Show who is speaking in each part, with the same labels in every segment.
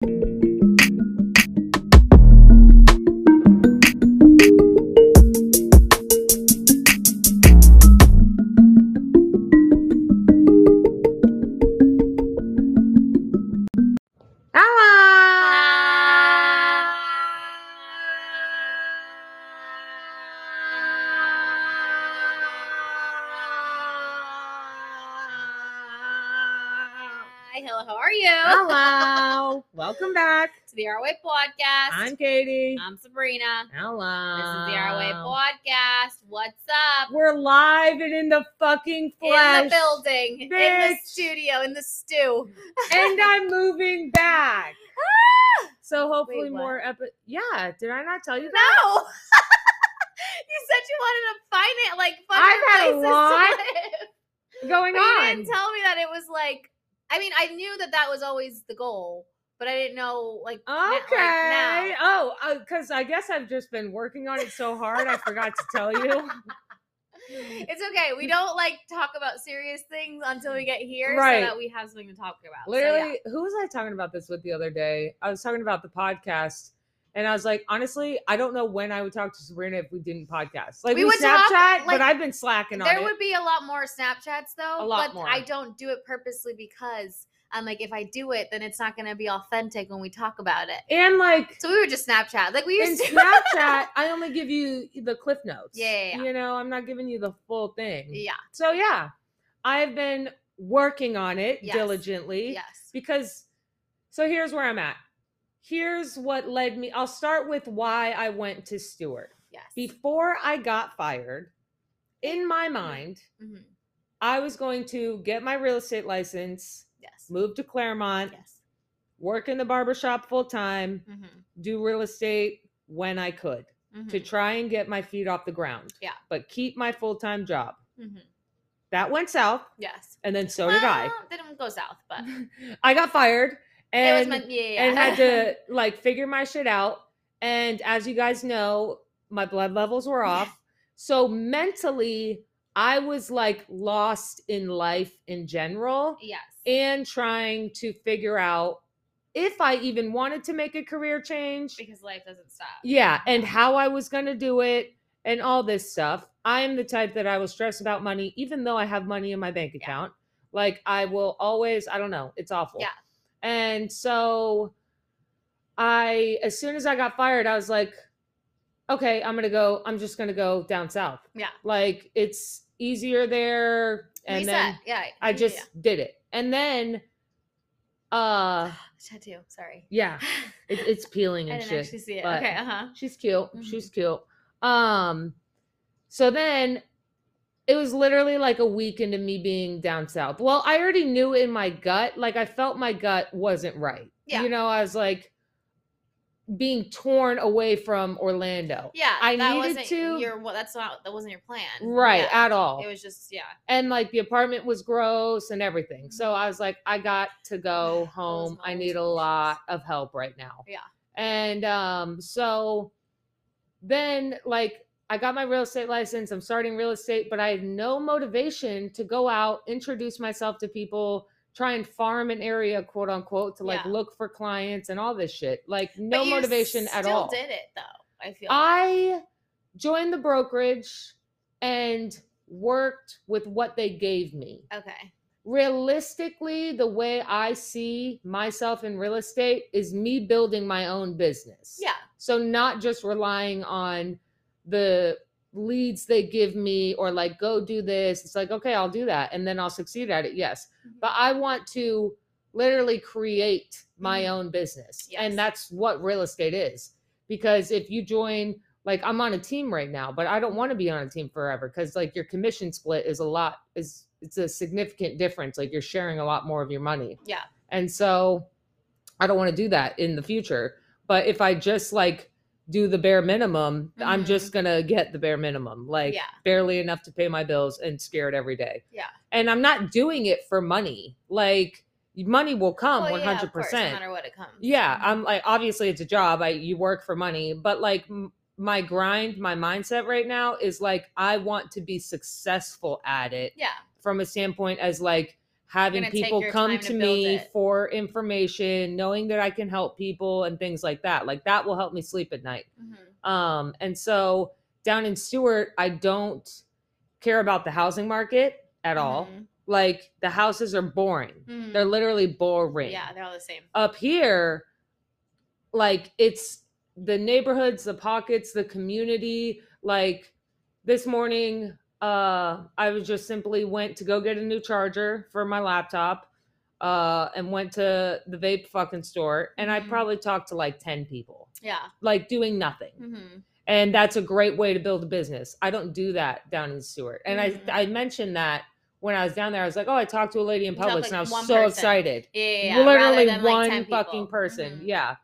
Speaker 1: Hi,
Speaker 2: in the
Speaker 1: In the building, in the studio, in the stew.
Speaker 2: and I'm moving back. So hopefully
Speaker 1: Wait,
Speaker 2: more epi- Yeah, did I not tell you that? No.
Speaker 1: you said you wanted to find it like fun
Speaker 2: I've had a
Speaker 1: places to
Speaker 2: lot
Speaker 1: live.
Speaker 2: Going
Speaker 1: But you
Speaker 2: on.
Speaker 1: didn't tell me that it was like. I mean, I knew that that was always the goal, but I didn't know like. na- like,
Speaker 2: Okay.
Speaker 1: now.
Speaker 2: oh, uh, because I guess I've just been working on it so hard, I forgot to tell you.
Speaker 1: It's okay. We don't like talk about serious things until we get here,
Speaker 2: Right.
Speaker 1: so that we have something to talk about. So,
Speaker 2: Literally,
Speaker 1: yeah.
Speaker 2: who was I talking about this with the other day? I was talking about the podcast, and I was like, honestly, I don't know when I would talk to Sabrina if we didn't podcast. Like
Speaker 1: We
Speaker 2: we,
Speaker 1: would talk,
Speaker 2: Snapchat,
Speaker 1: like,
Speaker 2: but I've been slacking on it.
Speaker 1: there would be a lot more Snapchats though,
Speaker 2: A lot
Speaker 1: but
Speaker 2: more.
Speaker 1: I don't do it purposely because I'm like, if I do it, then it's not going to be authentic when we talk about it.
Speaker 2: and like
Speaker 1: So we would just Snapchat, like we
Speaker 2: in
Speaker 1: to.
Speaker 2: Snapchat, I only give you the cliff notes.
Speaker 1: Yeah, yeah, yeah.
Speaker 2: You know, I'm not giving you the full thing.
Speaker 1: yeah.
Speaker 2: So yeah, I've been working on it
Speaker 1: Yes.
Speaker 2: diligently
Speaker 1: Yes.
Speaker 2: because. So here's where I'm at. Here's what led me. I'll start with why I went to Stuart.
Speaker 1: Yes.
Speaker 2: before I got fired, in my mind,
Speaker 1: Mhm.
Speaker 2: I was going to get my real estate license,
Speaker 1: Yes.
Speaker 2: move to Clermont,
Speaker 1: Yes.
Speaker 2: work in the barbershop full time,
Speaker 1: Mhm.
Speaker 2: do real estate when I could to
Speaker 1: Mhm.
Speaker 2: try and get my feet off the ground.
Speaker 1: Yeah.
Speaker 2: But keep my full time job.
Speaker 1: Mhm.
Speaker 2: That went south,
Speaker 1: Yes.
Speaker 2: and then so did I.
Speaker 1: Didn't go south, but
Speaker 2: I got fired and,
Speaker 1: meant. Yeah. yeah.
Speaker 2: and had to like figure my shit out. And as you guys know, my blood levels were off. So mentally, I was like lost in life in general
Speaker 1: yes.
Speaker 2: And trying to figure out if I even wanted to make a career change.
Speaker 1: because life doesn't stop.
Speaker 2: Yeah, and mm-hmm. how I was going to do it and all this stuff. I am the type that I will stress about money even though I have money in my bank
Speaker 1: Yeah.
Speaker 2: account. Like I will always, I don't know, it's awful.
Speaker 1: Yeah.
Speaker 2: And so I as soon as I got fired, I was like, okay, I'm going to go I'm just going to go down south.
Speaker 1: Yeah.
Speaker 2: Like it's easier there and
Speaker 1: Reset.
Speaker 2: then
Speaker 1: yeah.
Speaker 2: I just
Speaker 1: yeah.
Speaker 2: did it. And then uh
Speaker 1: tattoo. Sorry.
Speaker 2: yeah, it, it's peeling
Speaker 1: I
Speaker 2: and
Speaker 1: didn't
Speaker 2: shit.
Speaker 1: actually see it.
Speaker 2: but-
Speaker 1: okay. Uh huh.
Speaker 2: She's cute.
Speaker 1: Mhm.
Speaker 2: She's cute. Um so then it was literally like a week into me being down south. Well, I already knew in my gut, like I felt my gut wasn't right.
Speaker 1: Yeah.
Speaker 2: You know, I was like being torn away from Orlando.
Speaker 1: Yeah.
Speaker 2: I needed to-
Speaker 1: Your well, that's not that wasn't your plan.
Speaker 2: Right,
Speaker 1: Yeah.
Speaker 2: at all.
Speaker 1: It was just yeah.
Speaker 2: and like the apartment was gross and everything. So I was like, I got to go home. I need a lot of help right now.
Speaker 1: Yeah.
Speaker 2: And um, so then like I got my real estate license. I'm starting real estate, but I had no motivation to go out, introduce myself to people, try and farm an area, quote unquote, to like
Speaker 1: Yeah.
Speaker 2: look for clients and all this shit. Like no motivation at
Speaker 1: still
Speaker 2: all.
Speaker 1: Did it though? I feel. like.
Speaker 2: I joined the brokerage and worked with what they gave me.
Speaker 1: okay.
Speaker 2: Realistically, the way I see myself in real estate is me building my own business.
Speaker 1: Yeah.
Speaker 2: So, not just relying on the leads they give me or like, go do this. It's like, okay, I'll do that and then I'll succeed at it. Yes.
Speaker 1: Mhm.
Speaker 2: But I want to literally create my
Speaker 1: Mhm.
Speaker 2: own business.
Speaker 1: Yes.
Speaker 2: And that's what real estate is. Because if you join, like I'm on a team right now, but I don't want to be on a team forever because like your commission split is a lot is it's a significant difference. Like you're sharing a lot more of your money.
Speaker 1: Yeah.
Speaker 2: And so I don't want to do that in the future. But if I just like do the bare minimum, I'm
Speaker 1: Mhm.
Speaker 2: just gonna get the bare minimum, like
Speaker 1: Yeah.
Speaker 2: barely enough to pay my bills and scared every day.
Speaker 1: Yeah.
Speaker 2: And I'm not doing it for money. Like money will come
Speaker 1: Well,
Speaker 2: one
Speaker 1: yeah,
Speaker 2: hundred
Speaker 1: of course. No matter what it comes.
Speaker 2: Yeah,
Speaker 1: Mhm.
Speaker 2: I'm like obviously it's a job. I you work for money, but like m- my grind, my mindset right now is like I want to be successful at it
Speaker 1: Yeah.
Speaker 2: from a standpoint as like having people come to,
Speaker 1: to
Speaker 2: me for information, knowing that I can help people and things like that. Like that will help me sleep at night.
Speaker 1: Mhm.
Speaker 2: Um, and so down in Stuart, I don't care about the housing market at all.
Speaker 1: Mhm.
Speaker 2: Like the houses are boring.
Speaker 1: Mhm.
Speaker 2: They're literally boring.
Speaker 1: Yeah, they're all the same.
Speaker 2: Up here, like it's the neighborhoods, the pockets, the community. Like this morning, uh, I was just simply went to go get a new charger for my laptop, uh, and went to the vape fucking store, and I
Speaker 1: Mhm.
Speaker 2: probably talked to like ten people,
Speaker 1: Yeah.
Speaker 2: like doing nothing
Speaker 1: hmm
Speaker 2: and that's a great way to build a business. I don't do that down in Stuart, and
Speaker 1: Mhm.
Speaker 2: I I mentioned that when I was down there. I was like, oh, I talked to a lady in Publix,
Speaker 1: like,
Speaker 2: and I was so
Speaker 1: person.
Speaker 2: excited.
Speaker 1: Yeah, yeah, yeah.
Speaker 2: Literally
Speaker 1: than, like,
Speaker 2: one
Speaker 1: 10 people.
Speaker 2: fucking person,
Speaker 1: Mhm.
Speaker 2: yeah.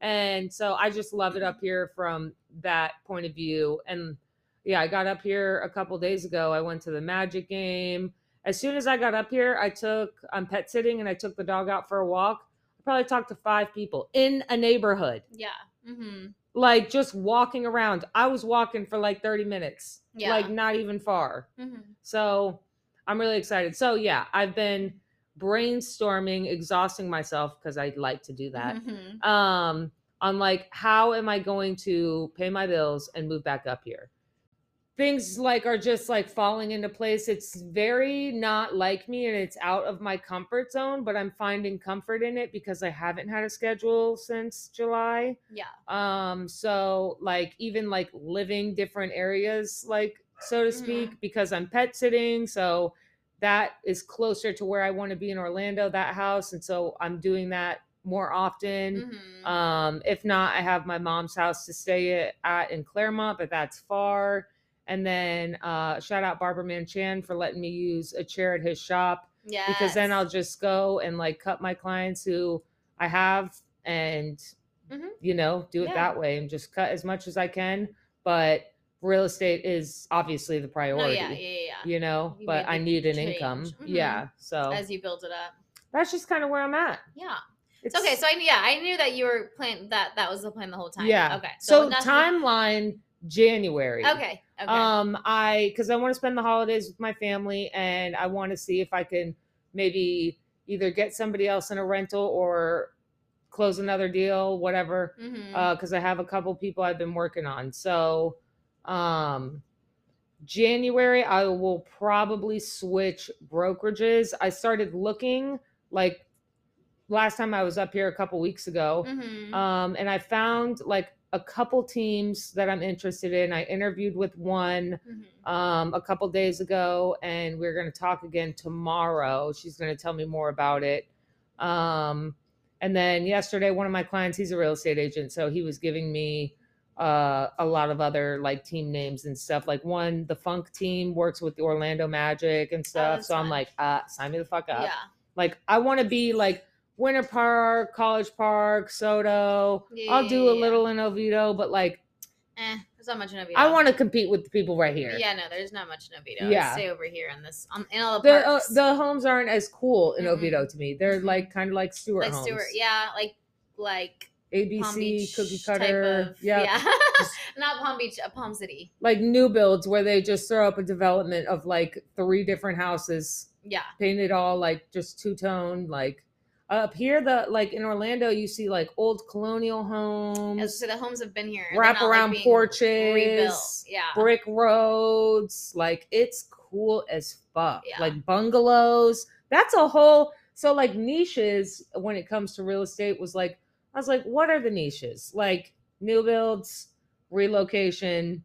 Speaker 2: And so I just love it up here from that point of view. And yeah, I got up here a couple days ago. I went to the Magic game. As soon as I got up here, I took I'm pet sitting and I took the dog out for a walk. I probably talked to five people in a neighborhood
Speaker 1: Yeah. hmm
Speaker 2: like just walking around. I was walking for like 30 minutes,
Speaker 1: Yeah.
Speaker 2: like not even far.
Speaker 1: hmm
Speaker 2: So I'm really excited. So yeah, I've been brainstorming, exhausting myself because I'd like to do that.
Speaker 1: hmm
Speaker 2: Um, on like how am I going to pay my bills and move back up here? Things like are just like falling into place. It's very not like me and it's out of my comfort zone, but I'm finding comfort in it because I haven't had a schedule since July.
Speaker 1: Yeah.
Speaker 2: um so like even like living different areas like so to speak because i'm pet sitting so that is closer to where i want to be in orlando that house and so i'm doing that more often.
Speaker 1: Hmm
Speaker 2: um if not i have my mom's house to stay at in Clermont but that's far and then uh shout out barbara manchan for letting me use a chair at his shop
Speaker 1: yeah.
Speaker 2: because then I'll just go and like cut my clients who I have and
Speaker 1: Mhm.
Speaker 2: you know do it
Speaker 1: Yeah.
Speaker 2: that way and just cut as much as I can. But real estate is obviously the priority,
Speaker 1: yeah, yeah, yeah, yeah.
Speaker 2: you know.
Speaker 1: You
Speaker 2: but I need an
Speaker 1: change.
Speaker 2: income,
Speaker 1: Mhm.
Speaker 2: yeah. So
Speaker 1: As you build it up.
Speaker 2: that's just kind of where I'm at.
Speaker 1: Yeah.
Speaker 2: It's
Speaker 1: It's okay. So I yeah, I knew that you were plan that that was the plan the whole time.
Speaker 2: yeah.
Speaker 1: Okay.
Speaker 2: So,
Speaker 1: nothing-
Speaker 2: timeline January.
Speaker 1: Okay. Okay.
Speaker 2: Um, I because I want to spend the holidays with my family, and I want to see if I can maybe either get somebody else in a rental or close another deal, whatever.
Speaker 1: hmm
Speaker 2: Uh, because I have a couple people I've been working on. So, um, January I will probably switch brokerages. I started looking like last time I was up here a couple weeks ago
Speaker 1: hmm
Speaker 2: um, and I found like a couple teams that I'm interested in. I interviewed with one
Speaker 1: hmm
Speaker 2: um, a couple days ago, and we're going to talk again tomorrow. She's going to tell me more about it. Um, and then yesterday, one of my clients, he's a real estate agent, so he was giving me uh, a lot of other like team names and stuff. Like one, the Funk team works with the Orlando Magic and stuff.
Speaker 1: Oh, that's
Speaker 2: so I'm like, uh, sign me the fuck up.
Speaker 1: Yeah.
Speaker 2: Like I want to be like Winter Park, College Park, SoDo.
Speaker 1: Yeah,
Speaker 2: I'll do
Speaker 1: yeah,
Speaker 2: a
Speaker 1: yeah.
Speaker 2: little in Oviedo, but like
Speaker 1: Eh, there's not much in Oviedo.
Speaker 2: I want to compete with the people right here.
Speaker 1: Yeah, no, there's not much in Oviedo.
Speaker 2: Yeah.
Speaker 1: Stay over here in this um, in all the
Speaker 2: The uh,
Speaker 1: parks.
Speaker 2: the homes aren't as cool in
Speaker 1: Mm-mm.
Speaker 2: Oviedo to me. They're
Speaker 1: Mhm.
Speaker 2: like kind of like Stuart
Speaker 1: like
Speaker 2: homes.
Speaker 1: Stuart, yeah, like like
Speaker 2: ABC cookie cutter.
Speaker 1: of-
Speaker 2: yeah.
Speaker 1: yeah, not Palm Beach, uh, Palm City.
Speaker 2: Like new builds where they just throw up a development of like three different houses
Speaker 1: Yeah,
Speaker 2: painted all like just two tone like up here the like in Orlando you see like old colonial homes
Speaker 1: so the homes have been here.
Speaker 2: wrap
Speaker 1: not, like,
Speaker 2: around porches
Speaker 1: rebuilt. Yeah,
Speaker 2: brick roads like it's cool as fuck
Speaker 1: Yeah.
Speaker 2: like bungalows that's a whole so like niches when it comes to real estate was like i was like what are the niches like new builds relocation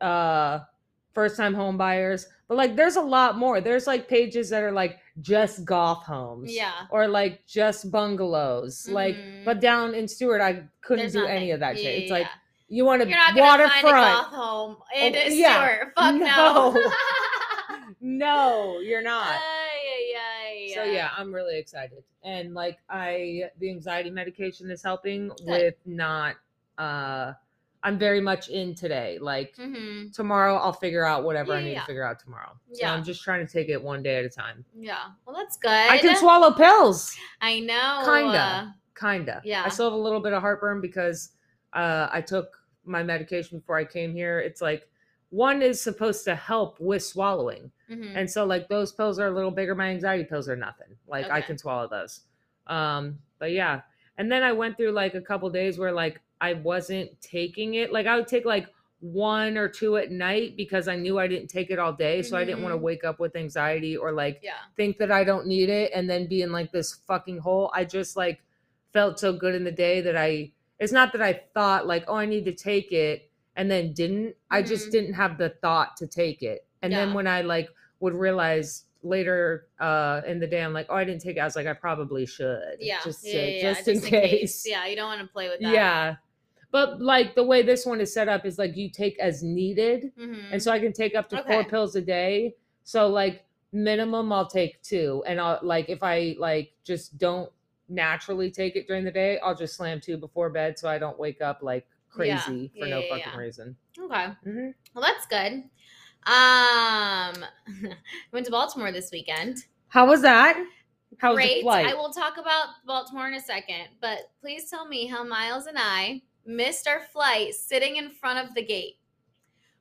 Speaker 2: uh first time home buyers but like there's a lot more there's like pages that are like just golf homes
Speaker 1: yeah.
Speaker 2: or like just bungalows like
Speaker 1: Mhm.
Speaker 2: but down in Stuart, I couldn't
Speaker 1: There's
Speaker 2: do
Speaker 1: nothing.
Speaker 2: any of that
Speaker 1: Yeah,
Speaker 2: shit.
Speaker 1: yeah,
Speaker 2: It's like you want to
Speaker 1: You're not gonna find a golf home in
Speaker 2: Oh, yeah.
Speaker 1: Stuart. Fuck no.
Speaker 2: No. No, you're not.
Speaker 1: Ay,
Speaker 2: So yeah, I'm really excited. And like I the anxiety medication is helping
Speaker 1: Good.
Speaker 2: with not uh I'm very much in today. Like
Speaker 1: Mhm.
Speaker 2: tomorrow I'll figure out whatever I need
Speaker 1: yeah.
Speaker 2: to figure out tomorrow. So
Speaker 1: Yeah.
Speaker 2: I'm just trying to take it one day at a time.
Speaker 1: Yeah. Well, that's good.
Speaker 2: I can swallow pills.
Speaker 1: I know.
Speaker 2: Kinda.
Speaker 1: uh,
Speaker 2: Kinda.
Speaker 1: Yeah.
Speaker 2: I still have a little bit of heartburn because uh, I took my medication before I came here. It's like one is supposed to help with swallowing.
Speaker 1: Mhm.
Speaker 2: And so like those pills are a little bigger. My anxiety pills are nothing. Like I can swallow those. Um, but yeah. And then I went through like a couple days where like I wasn't taking it. Like I would take like one or two at night because I knew I didn't take it all day. So I didn't want to
Speaker 1: Mhm.
Speaker 2: wake up with anxiety or like
Speaker 1: yeah.
Speaker 2: think that I don't need it and then be in like this fucking hole. I just like felt so good in the day that I it's not that I thought like, oh, I need to take it and then didn't. I just
Speaker 1: Mhm.
Speaker 2: didn't have the thought to take it. And then when I like would realize later uh in the day, I'm like, oh, I didn't take it. I was like, I probably should.
Speaker 1: Yeah.
Speaker 2: Just,
Speaker 1: yeah,
Speaker 2: to-
Speaker 1: yeah, yeah,
Speaker 2: just, in, case.
Speaker 1: Yeah, you don't want to play with that.
Speaker 2: Yeah. But like the way this one is set up is like you take as needed.
Speaker 1: Mhm.
Speaker 2: And so I can take up to four pills a day. So like minimum I'll take two. And I'll like if I like just don't naturally take it during the day, I'll just slam two before bed so I don't wake up like
Speaker 1: Yeah.
Speaker 2: crazy for
Speaker 1: Yeah,
Speaker 2: no
Speaker 1: yeah,
Speaker 2: fucking
Speaker 1: yeah.
Speaker 2: reason.
Speaker 1: Okay.
Speaker 2: Mhm.
Speaker 1: Well, that's good. Um, went to Baltimore this weekend.
Speaker 2: How was that? How was the
Speaker 1: Great. I will talk about Baltimore in a second, but please tell me how Miles and I missed our flight sitting in front of the gate.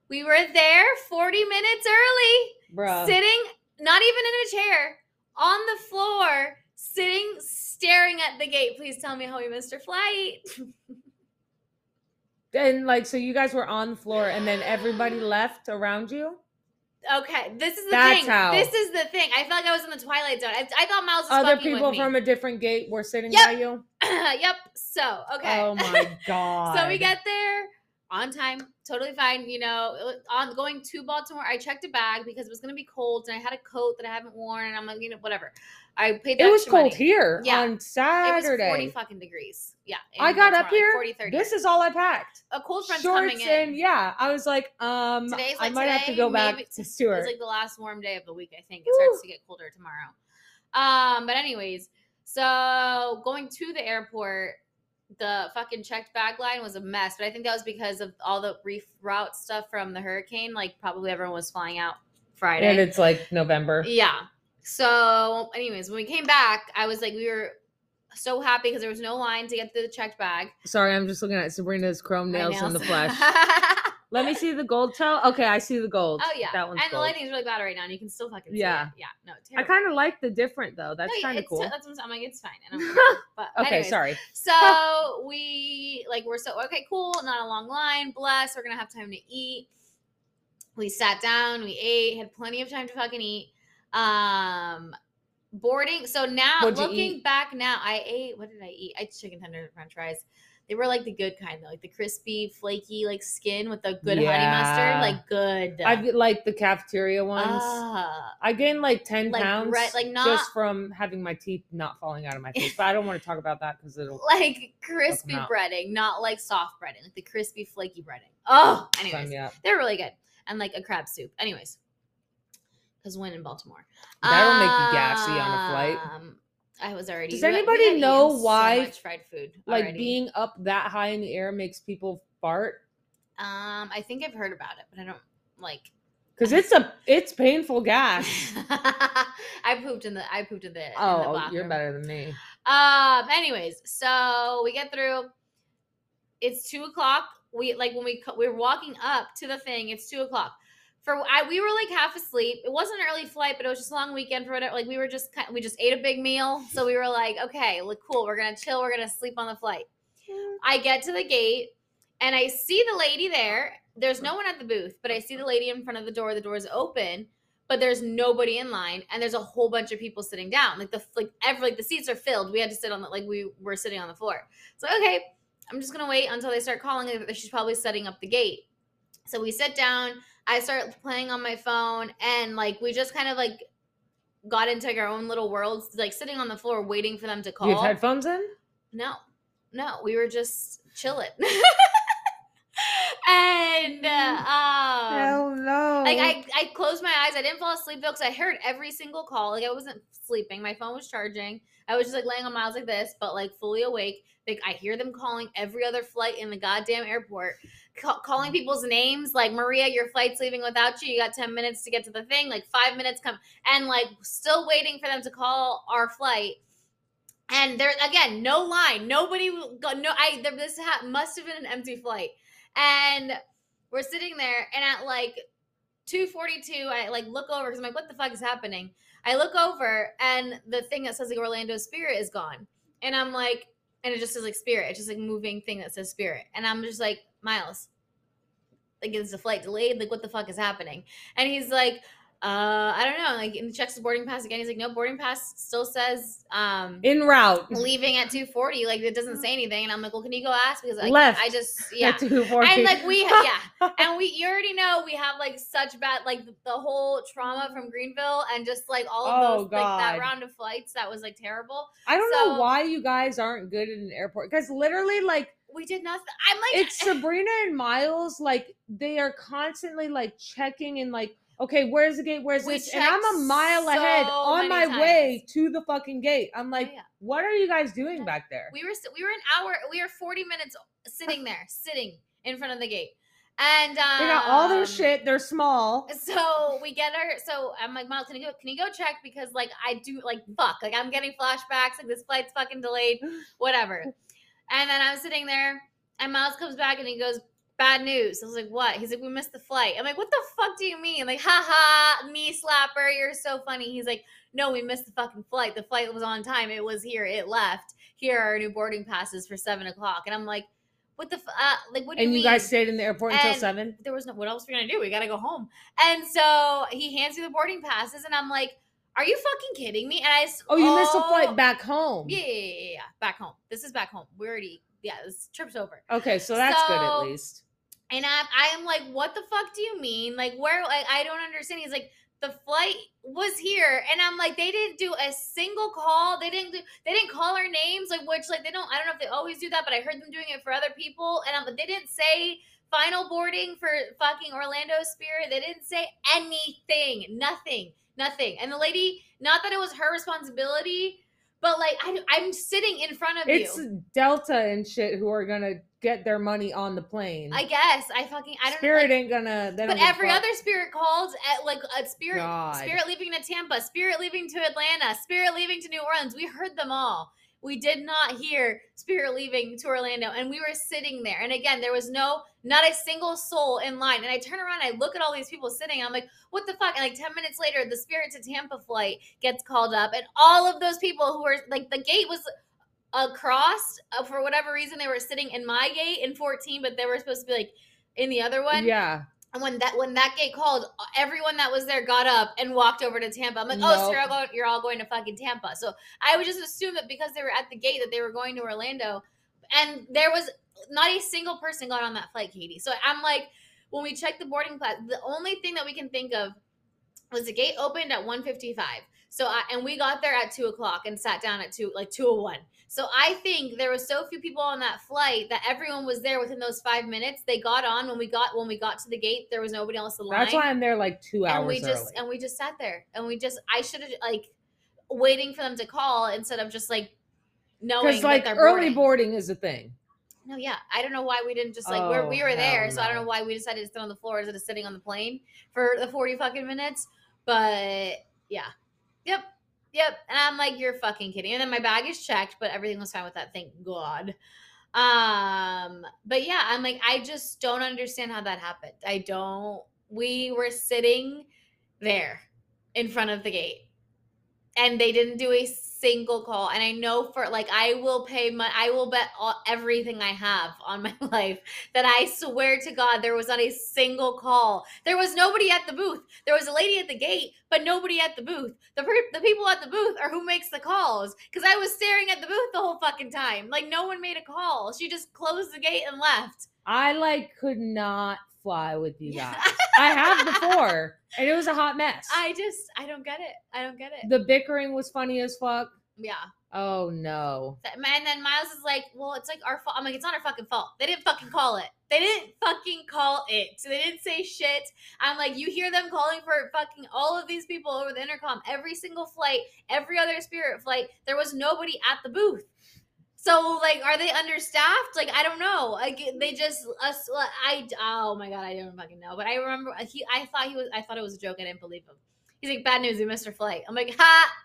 Speaker 1: We were there 40 minutes early,
Speaker 2: Bruh.
Speaker 1: sitting not even in a chair, on the floor, sitting staring at the gate. Please tell me how we missed our flight.
Speaker 2: and like so you guys were on the floor and then everybody left around you?
Speaker 1: Okay, this is the
Speaker 2: That's
Speaker 1: thing.
Speaker 2: how-
Speaker 1: This is the thing. I felt like I was in the twilight zone. I, I thought Miles was
Speaker 2: Other people from a different gate were sitting
Speaker 1: Yep.
Speaker 2: by you?
Speaker 1: yep. So okay.
Speaker 2: Oh my god.
Speaker 1: so we get there on time, totally fine. You know, on going to Baltimore, I checked a bag because it was gonna be cold, and I had a coat that I haven't worn, and I'm like, you know, whatever. I paid. The
Speaker 2: It was cold
Speaker 1: money.
Speaker 2: here
Speaker 1: Yeah.
Speaker 2: on
Speaker 1: It was
Speaker 2: Saturday.
Speaker 1: forty fucking degrees. Yeah.
Speaker 2: I got up here.
Speaker 1: Like 40, 30.
Speaker 2: This is all I packed.
Speaker 1: a cold
Speaker 2: Shorts
Speaker 1: coming in.
Speaker 2: and yeah, I was like, um,
Speaker 1: Today's
Speaker 2: I
Speaker 1: like
Speaker 2: might have to go back
Speaker 1: maybe-
Speaker 2: to Stuart.
Speaker 1: It's like the last warm day of the week, I think. It starts
Speaker 2: Woo.
Speaker 1: to get colder tomorrow. Um, but anyways, so going to the airport, the fucking checked bag line was a mess. But I think that was because of all the reroute stuff from the hurricane. Like probably everyone was flying out Friday.
Speaker 2: and it's like November.
Speaker 1: Yeah. So, anyways, when we came back, I was like, we were so happy because there was no line to get through the checked bag.
Speaker 2: Sorry, I'm just looking at Sabrina's chrome
Speaker 1: My
Speaker 2: nails in the flesh. Let me see the gold toe. Okay, I see the gold.
Speaker 1: Oh yeah,
Speaker 2: that one's
Speaker 1: and the
Speaker 2: gold.
Speaker 1: lighting's really bad right now, and you can still fucking see
Speaker 2: Yeah.
Speaker 1: it. Yeah, no,
Speaker 2: I
Speaker 1: terrible.
Speaker 2: kind of like the different though. That's kind of
Speaker 1: it's-
Speaker 2: cool.
Speaker 1: That's what I'm like. It's fine. And I don't but
Speaker 2: okay,
Speaker 1: anyways,
Speaker 2: sorry.
Speaker 1: So we like we're so okay, cool. Not a long line. Bless. We're gonna have time to eat. We sat down. We ate. Had plenty of time to fucking eat. Um, boarding. So now
Speaker 2: What'd you
Speaker 1: looking
Speaker 2: eat?
Speaker 1: back now, I ate. What did I eat? I ate chicken tender and French fries. They were like the good kind though, like the crispy, flaky, like skin with the good honey mustard, like good.
Speaker 2: I like the cafeteria ones.
Speaker 1: Ah,
Speaker 2: I gained like ten
Speaker 1: Like
Speaker 2: pounds,
Speaker 1: red- like not-
Speaker 2: just from having my teeth not falling out of my face. but I don't want to talk about that because it'll
Speaker 1: like crispy
Speaker 2: out.
Speaker 1: breading, not like soft breading, like the crispy, flaky breading. Oh, anyways,
Speaker 2: up.
Speaker 1: they're really good, and like a crab soup. Anyways, because when in Baltimore,
Speaker 2: That'll make you gassy on a flight.
Speaker 1: I was already.
Speaker 2: Does
Speaker 1: we had- we
Speaker 2: anybody
Speaker 1: had
Speaker 2: know
Speaker 1: eaten so
Speaker 2: why,
Speaker 1: fried food?
Speaker 2: Like being up that high in the air makes people fart
Speaker 1: Um, I think I've heard about it, but I don't like.
Speaker 2: because it's a it's painful gas.
Speaker 1: I pooped in the. I pooped in the. in the
Speaker 2: Oh, you're better than me.
Speaker 1: Um. Anyways, so we get through. It's two o'clock. We like when we we're walking up to the thing. It's two o'clock. For I, we were like half asleep. It wasn't an early flight, but it was just a long weekend for whatever. Like we were just kind we just ate a big meal, so we were like, okay, look cool. We're gonna chill. We're gonna sleep on the flight. I get to the gate and I see the lady there. There's no one at the booth, but I see the lady in front of the door. The door's open, but there's nobody in line, and there's a whole bunch of people sitting down. Like the like every like the seats are filled. We had to sit on the like we were sitting on the floor. So okay, I'm just gonna wait until they start calling. She's probably setting up the gate. So we sit down. I start playing on my phone, and like we just kind of like got into like, our own little worlds, like sitting on the floor waiting for them to call.
Speaker 2: You have headphones in?
Speaker 1: No, no, we were just chilling. and uh, um,
Speaker 2: no.
Speaker 1: like I, I closed my eyes. I didn't fall asleep though, because I heard every single call. Like I wasn't sleeping. My phone was charging. I was just like laying on miles like this, but like fully awake. Like I hear them calling every other flight in the goddamn airport, ca- calling people's names. Like Maria, your flight's leaving without you. You got ten minutes to get to the thing. Like five minutes come, and like still waiting for them to call our flight. And there again, no line. Nobody no. I there, this ha- must have been an empty flight, and We're sitting there, and at like 2:42, I like look over because I'm like, what the fuck is happening? I look over, and the thing that says like Orlando Spirit is gone, and I'm like, and it just says like Spirit. It's just like moving thing that says Spirit, and I'm just like, Miles, like is the flight delayed? Like what the fuck is happening? And he's like, uh, I don't know. Like, and he checks the boarding pass again. He's like, no, boarding pass still says um
Speaker 2: En route.
Speaker 1: leaving at 2:40. Like it doesn't say anything. And I'm like, well, can you go ask? Because like,
Speaker 2: Left.
Speaker 1: I just yeah.
Speaker 2: At 240.
Speaker 1: And like we yeah, and we you already know we have like such bad like the, whole trauma from Greenville and just like all of
Speaker 2: Oh,
Speaker 1: those like that round of flights that was like terrible.
Speaker 2: I don't
Speaker 1: so-
Speaker 2: know why you guys aren't good at an airport because literally, like,
Speaker 1: We did nothing. I'm like
Speaker 2: it's Sabrina and Miles, like, they are constantly like checking and like, okay, where's the gate? Where's this? And I'm a mile ahead on my
Speaker 1: many
Speaker 2: way to the fucking gate. I'm like,
Speaker 1: yeah.
Speaker 2: what are you guys doing
Speaker 1: Yeah.
Speaker 2: back there?
Speaker 1: we were we were an hour we were 40 minutes sitting there sitting in front of the gate and um,
Speaker 2: They got all their shit. They're small.
Speaker 1: so we get our so i'm like miles can you go can you go check because like i do like fuck like i'm getting flashbacks like this flight's fucking delayed whatever and then i'm sitting there and miles comes back and he goes bad news i was like what he's like we missed the flight i'm like what the fuck do you mean like ha ha knee slapper you're so funny he's like no we missed the fucking flight the flight was on time it was here it left here are our new boarding passes for seven o'clock and i'm like what the f- uh, like what do you mean?
Speaker 2: And you guys stayed in the airport until seven?
Speaker 1: there was no what else are we gonna do? We gotta go home. And so he hands me the boarding passes, and I'm like, "Are you fucking kidding me?" And I,
Speaker 2: Oh, you missed the
Speaker 1: oh,
Speaker 2: flight back home.
Speaker 1: Yeah, yeah, yeah, yeah, yeah, back home. This is back home. We already, yeah, this trip's over.
Speaker 2: Okay, so that's good at least.
Speaker 1: And I, I am like, "What the fuck do you mean? Like, where? Like, I don't understand." He's like, "The flight was here," and I'm like, "They didn't do a single call. They didn't do. They didn't call our names. Like, which, like, they don't. I don't know if they always do that, but I heard them doing it for other people. And I'm, they didn't say." Final boarding for fucking Orlando Spirit. They didn't say anything. Nothing. Nothing. And the lady, not that it was her responsibility, but like I, I'm sitting in front of
Speaker 2: It's
Speaker 1: you.
Speaker 2: It's Delta and shit who are gonna get their money on the plane.
Speaker 1: I guess I fucking I don't.
Speaker 2: Spirit
Speaker 1: like,
Speaker 2: ain't gonna.
Speaker 1: But every other spirit called at like a spirit,
Speaker 2: God.
Speaker 1: spirit leaving to Tampa, spirit leaving to Atlanta, spirit leaving to New Orleans. We heard them all. We did not hear spirit leaving to Orlando, and we were sitting there. And again, there was no, not a single soul in line. And I turn around, I look at all these people sitting. I'm like, what the fuck? And like ten minutes later, the spirit to Tampa flight gets called up, and all of those people who were like, the gate was across uh, for whatever reason. They were sitting in my gate in 14, but they were supposed to be like in the other one.
Speaker 2: Yeah.
Speaker 1: And when that when that gate called, everyone that was there got up and walked over to Tampa. I'm like, oh, so you're all going, you're all going to fucking Tampa. So I would just assume that because they were at the gate that they were going to Orlando, and there was not a single person got on that flight, Katie. So I'm like, when we checked the boarding pass, the only thing that we can think of was the gate opened at 1:55. So I, and we got there at two o'clock and sat down at two like two o one. So I think there was so few people on that flight that everyone was there within those five minutes. They got on when we got when we got to the gate. There was nobody else in line.
Speaker 2: That's why I'm there like two hours
Speaker 1: and we just
Speaker 2: early.
Speaker 1: and we just sat there and we just I should have like waiting for them to call instead of just like knowing
Speaker 2: Because like early
Speaker 1: boarding.
Speaker 2: boarding is a thing.
Speaker 1: No, yeah, I don't know why we didn't just like we're, we
Speaker 2: Oh,
Speaker 1: were there,
Speaker 2: hell
Speaker 1: so I don't know why we decided to sit on the floor instead of sitting on the plane for the forty fucking minutes. But yeah, yep, yep. And I'm like, you're fucking kidding. And then my bag is checked, but everything was fine with that. Thank God. Um, but yeah, I'm like, I just don't understand how that happened. I don't. We were sitting there in front of the gate and they didn't do a single call and i know for like i will pay my i will bet all, everything i have on my life that i swear to god there was not a single call. There was nobody at the booth. There was a lady at the gate but nobody at the booth. The, the people at the booth are who makes the calls because i was staring at the booth the whole fucking time. Like no one made a call. She just closed the gate and left.
Speaker 2: I like could not fly with you guys. I have before, and it was a hot mess.
Speaker 1: i just i don't get it i don't get it
Speaker 2: the bickering was funny as fuck.
Speaker 1: yeah
Speaker 2: Oh no.
Speaker 1: And then Miles is like, "Well, it's like our fault." I'm like, "It's not our fucking fault. They didn't fucking call it. They didn't fucking call it. So they didn't say shit." I'm like, "You hear them calling for fucking all of these people over the intercom every single flight, every other Spirit flight. There was nobody at the booth. So like, are they understaffed? Like, I don't know. Like, they just us. I oh my god, I don't fucking know. But I remember he. I thought he was. I thought it was a joke. I didn't believe him. He's like, "Bad news, we missed our flight." I'm like, "Ha."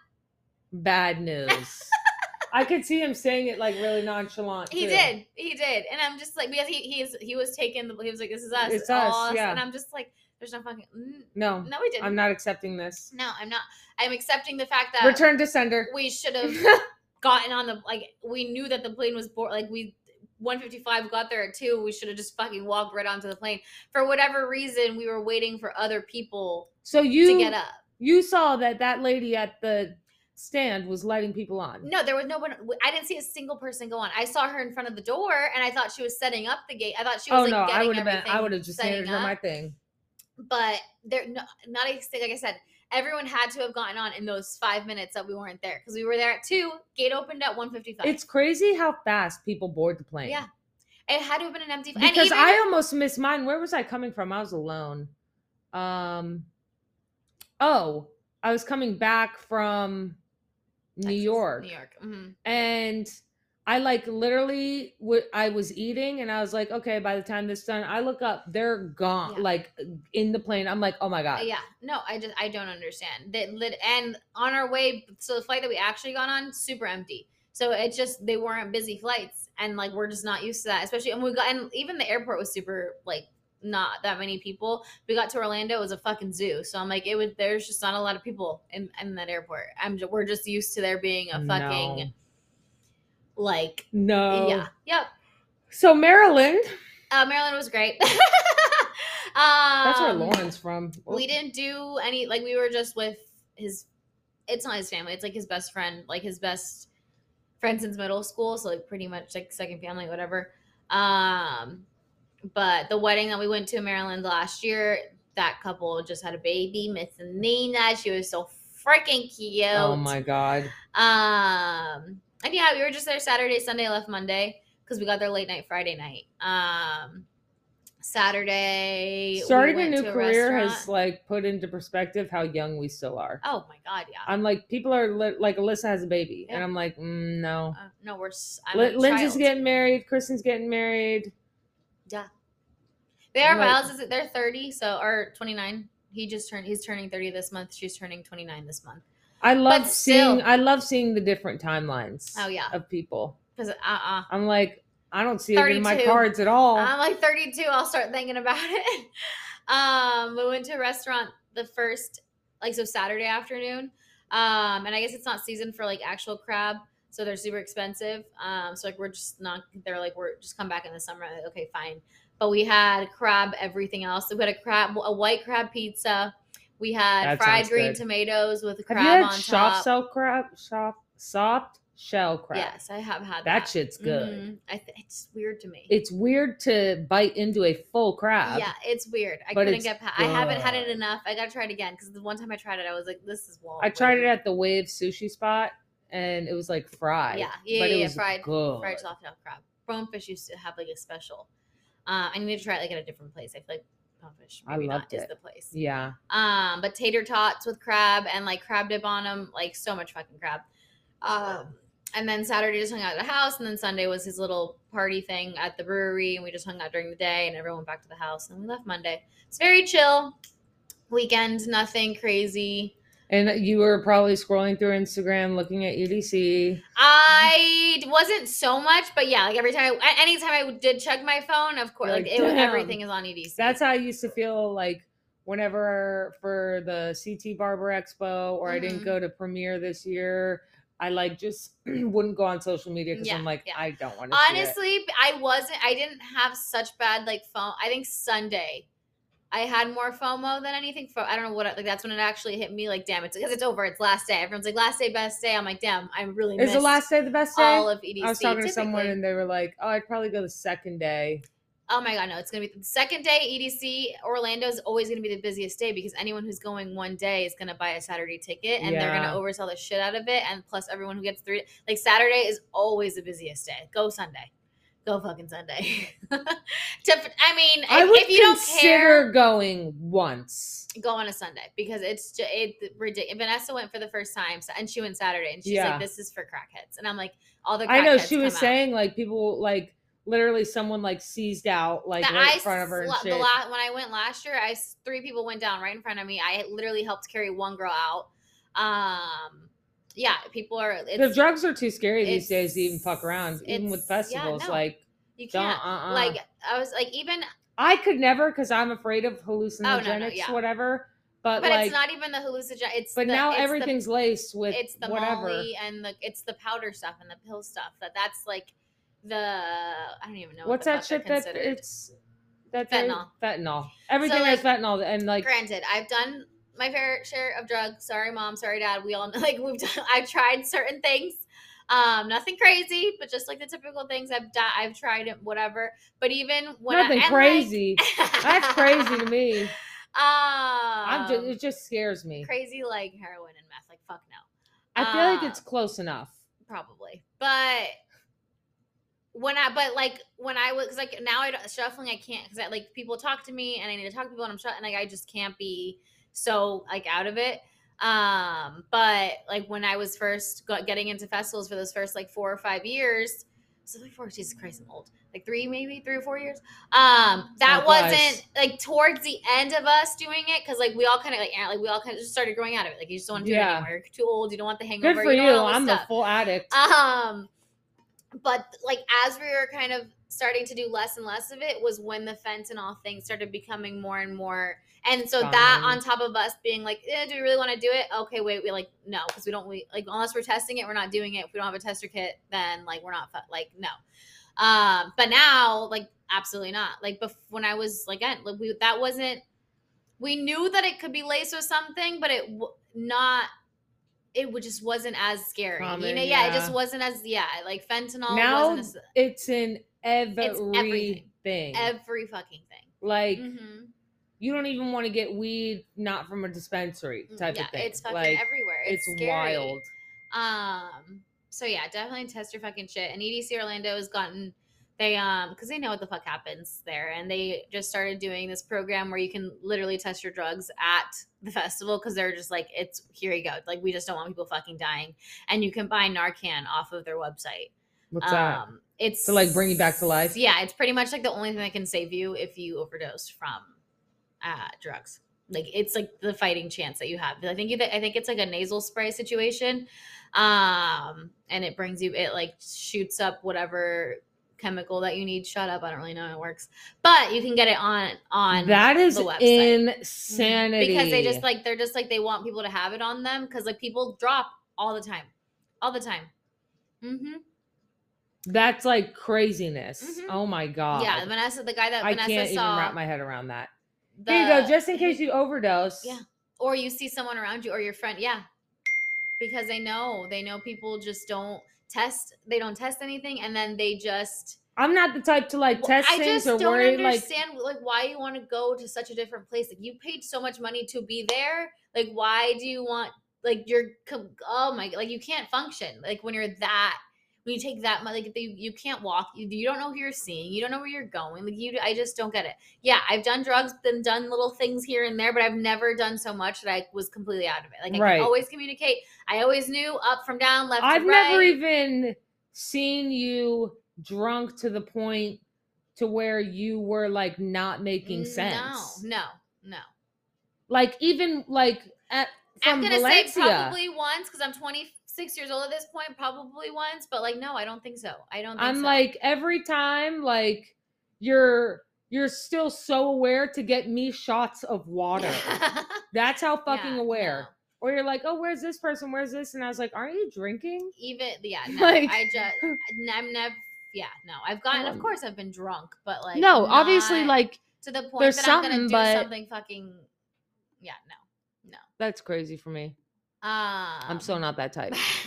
Speaker 2: Bad news. I could see him saying it like really nonchalant.
Speaker 1: He
Speaker 2: too.
Speaker 1: did. He did. And I'm just like because he he is he was taking the he was like this is us.
Speaker 2: It's
Speaker 1: all
Speaker 2: us, yeah.
Speaker 1: And I'm just like there's no fucking mm,
Speaker 2: No,
Speaker 1: no we didn't.
Speaker 2: I'm not accepting this.
Speaker 1: no, I'm not. I'm accepting the fact that
Speaker 2: Return to sender.
Speaker 1: we should have gotten on the like we knew that the plane was board like we 155 got there at 2 we should have just fucking walked right onto the plane for whatever reason we were waiting for other people
Speaker 2: So you
Speaker 1: to get up
Speaker 2: you saw that that lady at the stand was lighting people on.
Speaker 1: no there was no one i didn't see a single person go on i saw her in front of the door and i thought she was setting up the gate i thought she oh, was
Speaker 2: oh
Speaker 1: like
Speaker 2: no, I would have been. I would have just handed her
Speaker 1: up.
Speaker 2: my thing.
Speaker 1: but there no, not a thing. like i said everyone had to have gotten on in those five minutes that we weren't there because we were there at 2 gate opened at 155
Speaker 2: It's crazy how fast people board the plane.
Speaker 1: Yeah. it had to have been an empty and
Speaker 2: Because
Speaker 1: even-
Speaker 2: I almost missed mine. Where was I coming from? I was alone. Um. Oh, I was coming back from New York.
Speaker 1: New York. mhm.
Speaker 2: and I like literally what I was eating and I was like, okay, by the time this done, I look up, they're gone,
Speaker 1: Yeah.
Speaker 2: like in the plane. I'm like, oh my god,
Speaker 1: yeah, no, I just I don't understand that. Lit and on our way, so the flight that we actually got on, super empty. So it just they weren't busy flights, and like we're just not used to that. Especially and we got and even the airport was super like not that many people. We got to Orlando, it was a fucking zoo. So I'm like, it was there's just not a lot of people in in that airport. I'm we're just used to there being a fucking
Speaker 2: No.
Speaker 1: Like
Speaker 2: no,
Speaker 1: yeah, yep.
Speaker 2: So Maryland,
Speaker 1: Uh, Maryland was great. um,
Speaker 2: that's where Lauren's from.
Speaker 1: we didn't do any like we were just with his it's not his family it's like his best friend like his best friend since middle school so like pretty much like second family whatever um but the wedding that we went to in maryland last year that couple just had a baby miss nina she was so freaking cute
Speaker 2: Oh my god,
Speaker 1: um and yeah we were just there saturday sunday left monday because we got there late night friday night um saturday we
Speaker 2: starting a new
Speaker 1: to
Speaker 2: career has like put into perspective how young we still are.
Speaker 1: Oh my god, yeah.
Speaker 2: I'm like, people are li- like, Alyssa has a baby, and I'm like, mm, no.
Speaker 1: Uh, no, we're. s- I'm
Speaker 2: Lin-
Speaker 1: a
Speaker 2: Lindsay's getting married, Kristen's getting married.
Speaker 1: Yeah. They are
Speaker 2: Like-
Speaker 1: Miles. Is it? They're thirty, so or twenty nine. He just turned. He's turning thirty this month. She's turning twenty nine this month.
Speaker 2: I love
Speaker 1: But
Speaker 2: seeing
Speaker 1: still-
Speaker 2: I love seeing the different timelines
Speaker 1: Oh yeah,
Speaker 2: of people.
Speaker 1: because uh uh
Speaker 2: I'm like, I don't see it in my cards at all.
Speaker 1: I'm like thirty two. I'll start thinking about it. um, we went to a restaurant the first like so Saturday afternoon. Um, and I guess it's not season for like actual crab, so they're super expensive. Um, so like we're just not. They're like we're just come back in the summer. Like, okay, fine. But we had crab, everything else. So we had a crab, a white crab pizza. We had
Speaker 2: That
Speaker 1: fried green
Speaker 2: good.
Speaker 1: tomatoes with crab
Speaker 2: Have
Speaker 1: crab
Speaker 2: you had
Speaker 1: on
Speaker 2: soft
Speaker 1: top.
Speaker 2: shell crab? Soft soft shell crab.
Speaker 1: Yes, I have had
Speaker 2: That
Speaker 1: that.
Speaker 2: shit's good.
Speaker 1: Mhm. I th- it's weird to me.
Speaker 2: It's weird to bite into a full crab.
Speaker 1: Yeah, it's weird. I couldn't get past. I haven't had it enough. I gotta try it again because the one time I tried it, I was like, "This is wrong."
Speaker 2: I tried it at the Wave sushi spot and it was like fried.
Speaker 1: Yeah, yeah, yeah,
Speaker 2: it
Speaker 1: yeah,
Speaker 2: was
Speaker 1: fried,
Speaker 2: good.
Speaker 1: fried soft shell crab. Bonefish used to have like a special. Uh, I need to try it like at a different place. I feel like bonefish
Speaker 2: I loved
Speaker 1: not is
Speaker 2: it.
Speaker 1: the place.
Speaker 2: Yeah.
Speaker 1: Um, but tater tots with crab and like crab dip on them, like so much fucking crab. Um, and then Saturday just hung out at the house, and then Sunday was his little party thing at the brewery, and we just hung out during the day, and everyone went back to the house, and we left Monday. It's very chill weekend, nothing crazy.
Speaker 2: And you were probably scrolling through Instagram looking at EDC.
Speaker 1: I wasn't so much, but yeah, like every time, I, anytime I did check my phone, of course, like,
Speaker 2: like,
Speaker 1: it everything is on EDC.
Speaker 2: That's how I used to feel like whenever for the CT Barber Expo or I didn't
Speaker 1: Mhm.
Speaker 2: go to premiere this year, I like just wouldn't go on social media because
Speaker 1: Yeah,
Speaker 2: I'm like,
Speaker 1: yeah.
Speaker 2: I don't want to.
Speaker 1: honestly i wasn't i didn't have such bad like phone i think sunday i had more fomo than anything Fo- i don't know what like that's when it actually hit me like damn it's because it's over it's last day. Everyone's like last day best day. I'm like damn i really
Speaker 2: Is the last day the best day?
Speaker 1: all of edc
Speaker 2: I was talking to someone and they were like, "Oh, I'd probably go the second day."
Speaker 1: oh my god no it's gonna be the second day edc orlando is always gonna be the busiest day because anyone who's going one day is gonna buy a saturday ticket and they're gonna oversell the shit out of it and plus everyone who gets three like saturday is always the busiest day. Go sunday go fucking sunday to, i mean
Speaker 2: I
Speaker 1: if,
Speaker 2: would
Speaker 1: if you don't
Speaker 2: consider
Speaker 1: care
Speaker 2: going once.
Speaker 1: go on a sunday because it's just it ridiculous vanessa went for the first time and she went saturday and she's
Speaker 2: Yeah.
Speaker 1: like this is for crackheads and i'm like all the
Speaker 2: I know she was
Speaker 1: out.
Speaker 2: saying like people like literally someone like seized out like
Speaker 1: that
Speaker 2: right in front of her and shit.
Speaker 1: the la- when I went last year, I three people went down right in front of me. I literally helped carry one girl out. Um, yeah, people are.
Speaker 2: the drugs are too scary these days to even fuck around, even with
Speaker 1: it's- yeah,
Speaker 2: festivals.
Speaker 1: no.
Speaker 2: Like,
Speaker 1: you can't.
Speaker 2: uh-uh.
Speaker 1: Like I was like even,
Speaker 2: I could never because I'm afraid of oh, hallucinogenics,
Speaker 1: yeah.
Speaker 2: whatever. But,
Speaker 1: but
Speaker 2: like,
Speaker 1: it's not even the hallucinogen. It's
Speaker 2: but
Speaker 1: the,
Speaker 2: now
Speaker 1: it's the-
Speaker 2: everything's laced with
Speaker 1: it's the
Speaker 2: whatever.
Speaker 1: molly and the it's the powder stuff and the pill stuff that that's like the I don't even know
Speaker 2: What's
Speaker 1: what
Speaker 2: that shit that it's that's very-
Speaker 1: Fentanyl.
Speaker 2: Fentanyl. Everything
Speaker 1: like,
Speaker 2: has fentanyl, and like
Speaker 1: Granted, I've done my fair share of drugs. Sorry, mom. Sorry, dad. We all know. Like we've done. I've tried certain things. Um, nothing crazy, but just like the typical things I've done. I've tried it, whatever. But even when I,
Speaker 2: nothing
Speaker 1: like-
Speaker 2: crazy. That's crazy to me.
Speaker 1: Um,
Speaker 2: I'm just, it just scares me.
Speaker 1: crazy like heroin and meth. Like fuck no.
Speaker 2: I feel like
Speaker 1: uh,
Speaker 2: it's close enough.
Speaker 1: probably but when i but like when i was like now i shuffling i can't because I, like people talk to me and i need to talk to people and i'm shut and like i just can't be so like out of it um but like when i was first got, getting into festivals for those first like four or five years so before jesus christ i'm old like three maybe three or four years um that
Speaker 2: flies.
Speaker 1: wasn't like towards the end of us doing it because like we all kind of like like we all kind of just started growing out of it like you just don't want to do
Speaker 2: Yeah.
Speaker 1: it anymore you're too old you don't want the hangover
Speaker 2: Good for you.
Speaker 1: this
Speaker 2: I'm
Speaker 1: stuff.
Speaker 2: the full addict.
Speaker 1: Um, but like as we were kind of starting to do less and less of it was when the fentanyl thing started becoming more and more. And so that on top of us being like, eh, do we really want to do it? Okay, wait, we like no, because we don't. We like unless we're testing it, we're not doing it. If we don't have a tester kit, then like we're not like no. Um, but now like absolutely not. Like bef- when I was like, again, like we that wasn't. We knew that it could be laced with something, but it w- not. It just wasn't as scary. you know, yeah, it just wasn't as yeah, like fentanyl
Speaker 2: Now
Speaker 1: wasn't as,
Speaker 2: It's in everything.
Speaker 1: everything. every fucking thing.
Speaker 2: like
Speaker 1: Mhm.
Speaker 2: you don't even want to get weed not from a dispensary type
Speaker 1: Mm, yeah,
Speaker 2: of thing.
Speaker 1: it's fucking
Speaker 2: like
Speaker 1: everywhere. It's,
Speaker 2: it's wild.
Speaker 1: Um. So yeah, definitely test your fucking shit. And EDC Orlando has gotten they um because they know what the fuck happens there, and they just started doing this program where you can literally test your drugs at the festival because they're just like it's here you go. Like we just don't want people fucking dying, and you can buy Narcan off of their website.
Speaker 2: What's that?
Speaker 1: Um, it's
Speaker 2: To, like, bring you back to life?
Speaker 1: Yeah, it's pretty much like the only thing that can save you if you overdose from uh, drugs. Like it's like the fighting chance that you have. I think you, I think it's like a nasal spray situation, um, and it brings you. It like shoots up whatever chemical that you need shut up. I don't really know how it works, but you can get it on on
Speaker 2: That is
Speaker 1: the website.
Speaker 2: Insanity.
Speaker 1: because they just like they're just like they want people to have it on them because like people drop all the time, all the time. Mm-hmm.
Speaker 2: That's like craziness.
Speaker 1: Mhm.
Speaker 2: Oh my god.
Speaker 1: Yeah, Vanessa, the guy that
Speaker 2: I
Speaker 1: Vanessa
Speaker 2: can't even wrap my head around that.
Speaker 1: the,
Speaker 2: Here you go, just in case you overdose.
Speaker 1: Yeah. or you see someone around you or your friend yeah because they know they know people just don't test they don't test anything and then they just
Speaker 2: I'm not the type to like
Speaker 1: Well,
Speaker 2: test
Speaker 1: I
Speaker 2: things
Speaker 1: just
Speaker 2: or
Speaker 1: don't
Speaker 2: worry like
Speaker 1: understand like why you want to go to such a different place like you paid so much money to be there like why do you want like you're oh my like you can't function like when you're that when you take that much like you, you can't walk you, you don't know who you're seeing you don't know where you're going like you i just don't get it yeah i've done drugs and done little things here and there but i've never done so much that i was completely out of it like i
Speaker 2: Right.
Speaker 1: can always communicate i always knew up from down left
Speaker 2: I've
Speaker 1: to right.
Speaker 2: never even seen you drunk to the point to where you were like not making sense.
Speaker 1: no no no
Speaker 2: Like even like at from
Speaker 1: I'm gonna
Speaker 2: Valencia.
Speaker 1: say probably once because I'm 26 years old at this point. Probably once, but like no, I don't think so. I don't. Think
Speaker 2: I'm
Speaker 1: so.
Speaker 2: like every time like you're you're still so aware to get me shots of water. That's how fucking
Speaker 1: Yeah,
Speaker 2: aware.
Speaker 1: no.
Speaker 2: Or you're like, oh, where's this person? Where's this? And I was like, aren't you drinking?
Speaker 1: Even yeah, no.
Speaker 2: Like-
Speaker 1: I just I'm never. Yeah, no. I've gotten. Of
Speaker 2: Um,
Speaker 1: course, I've been drunk, but like
Speaker 2: no, obviously, like
Speaker 1: to the point
Speaker 2: there's
Speaker 1: that I'm gonna do
Speaker 2: but-
Speaker 1: something fucking. Yeah, no, no.
Speaker 2: that's crazy for me.
Speaker 1: Um,
Speaker 2: I'm so not that type.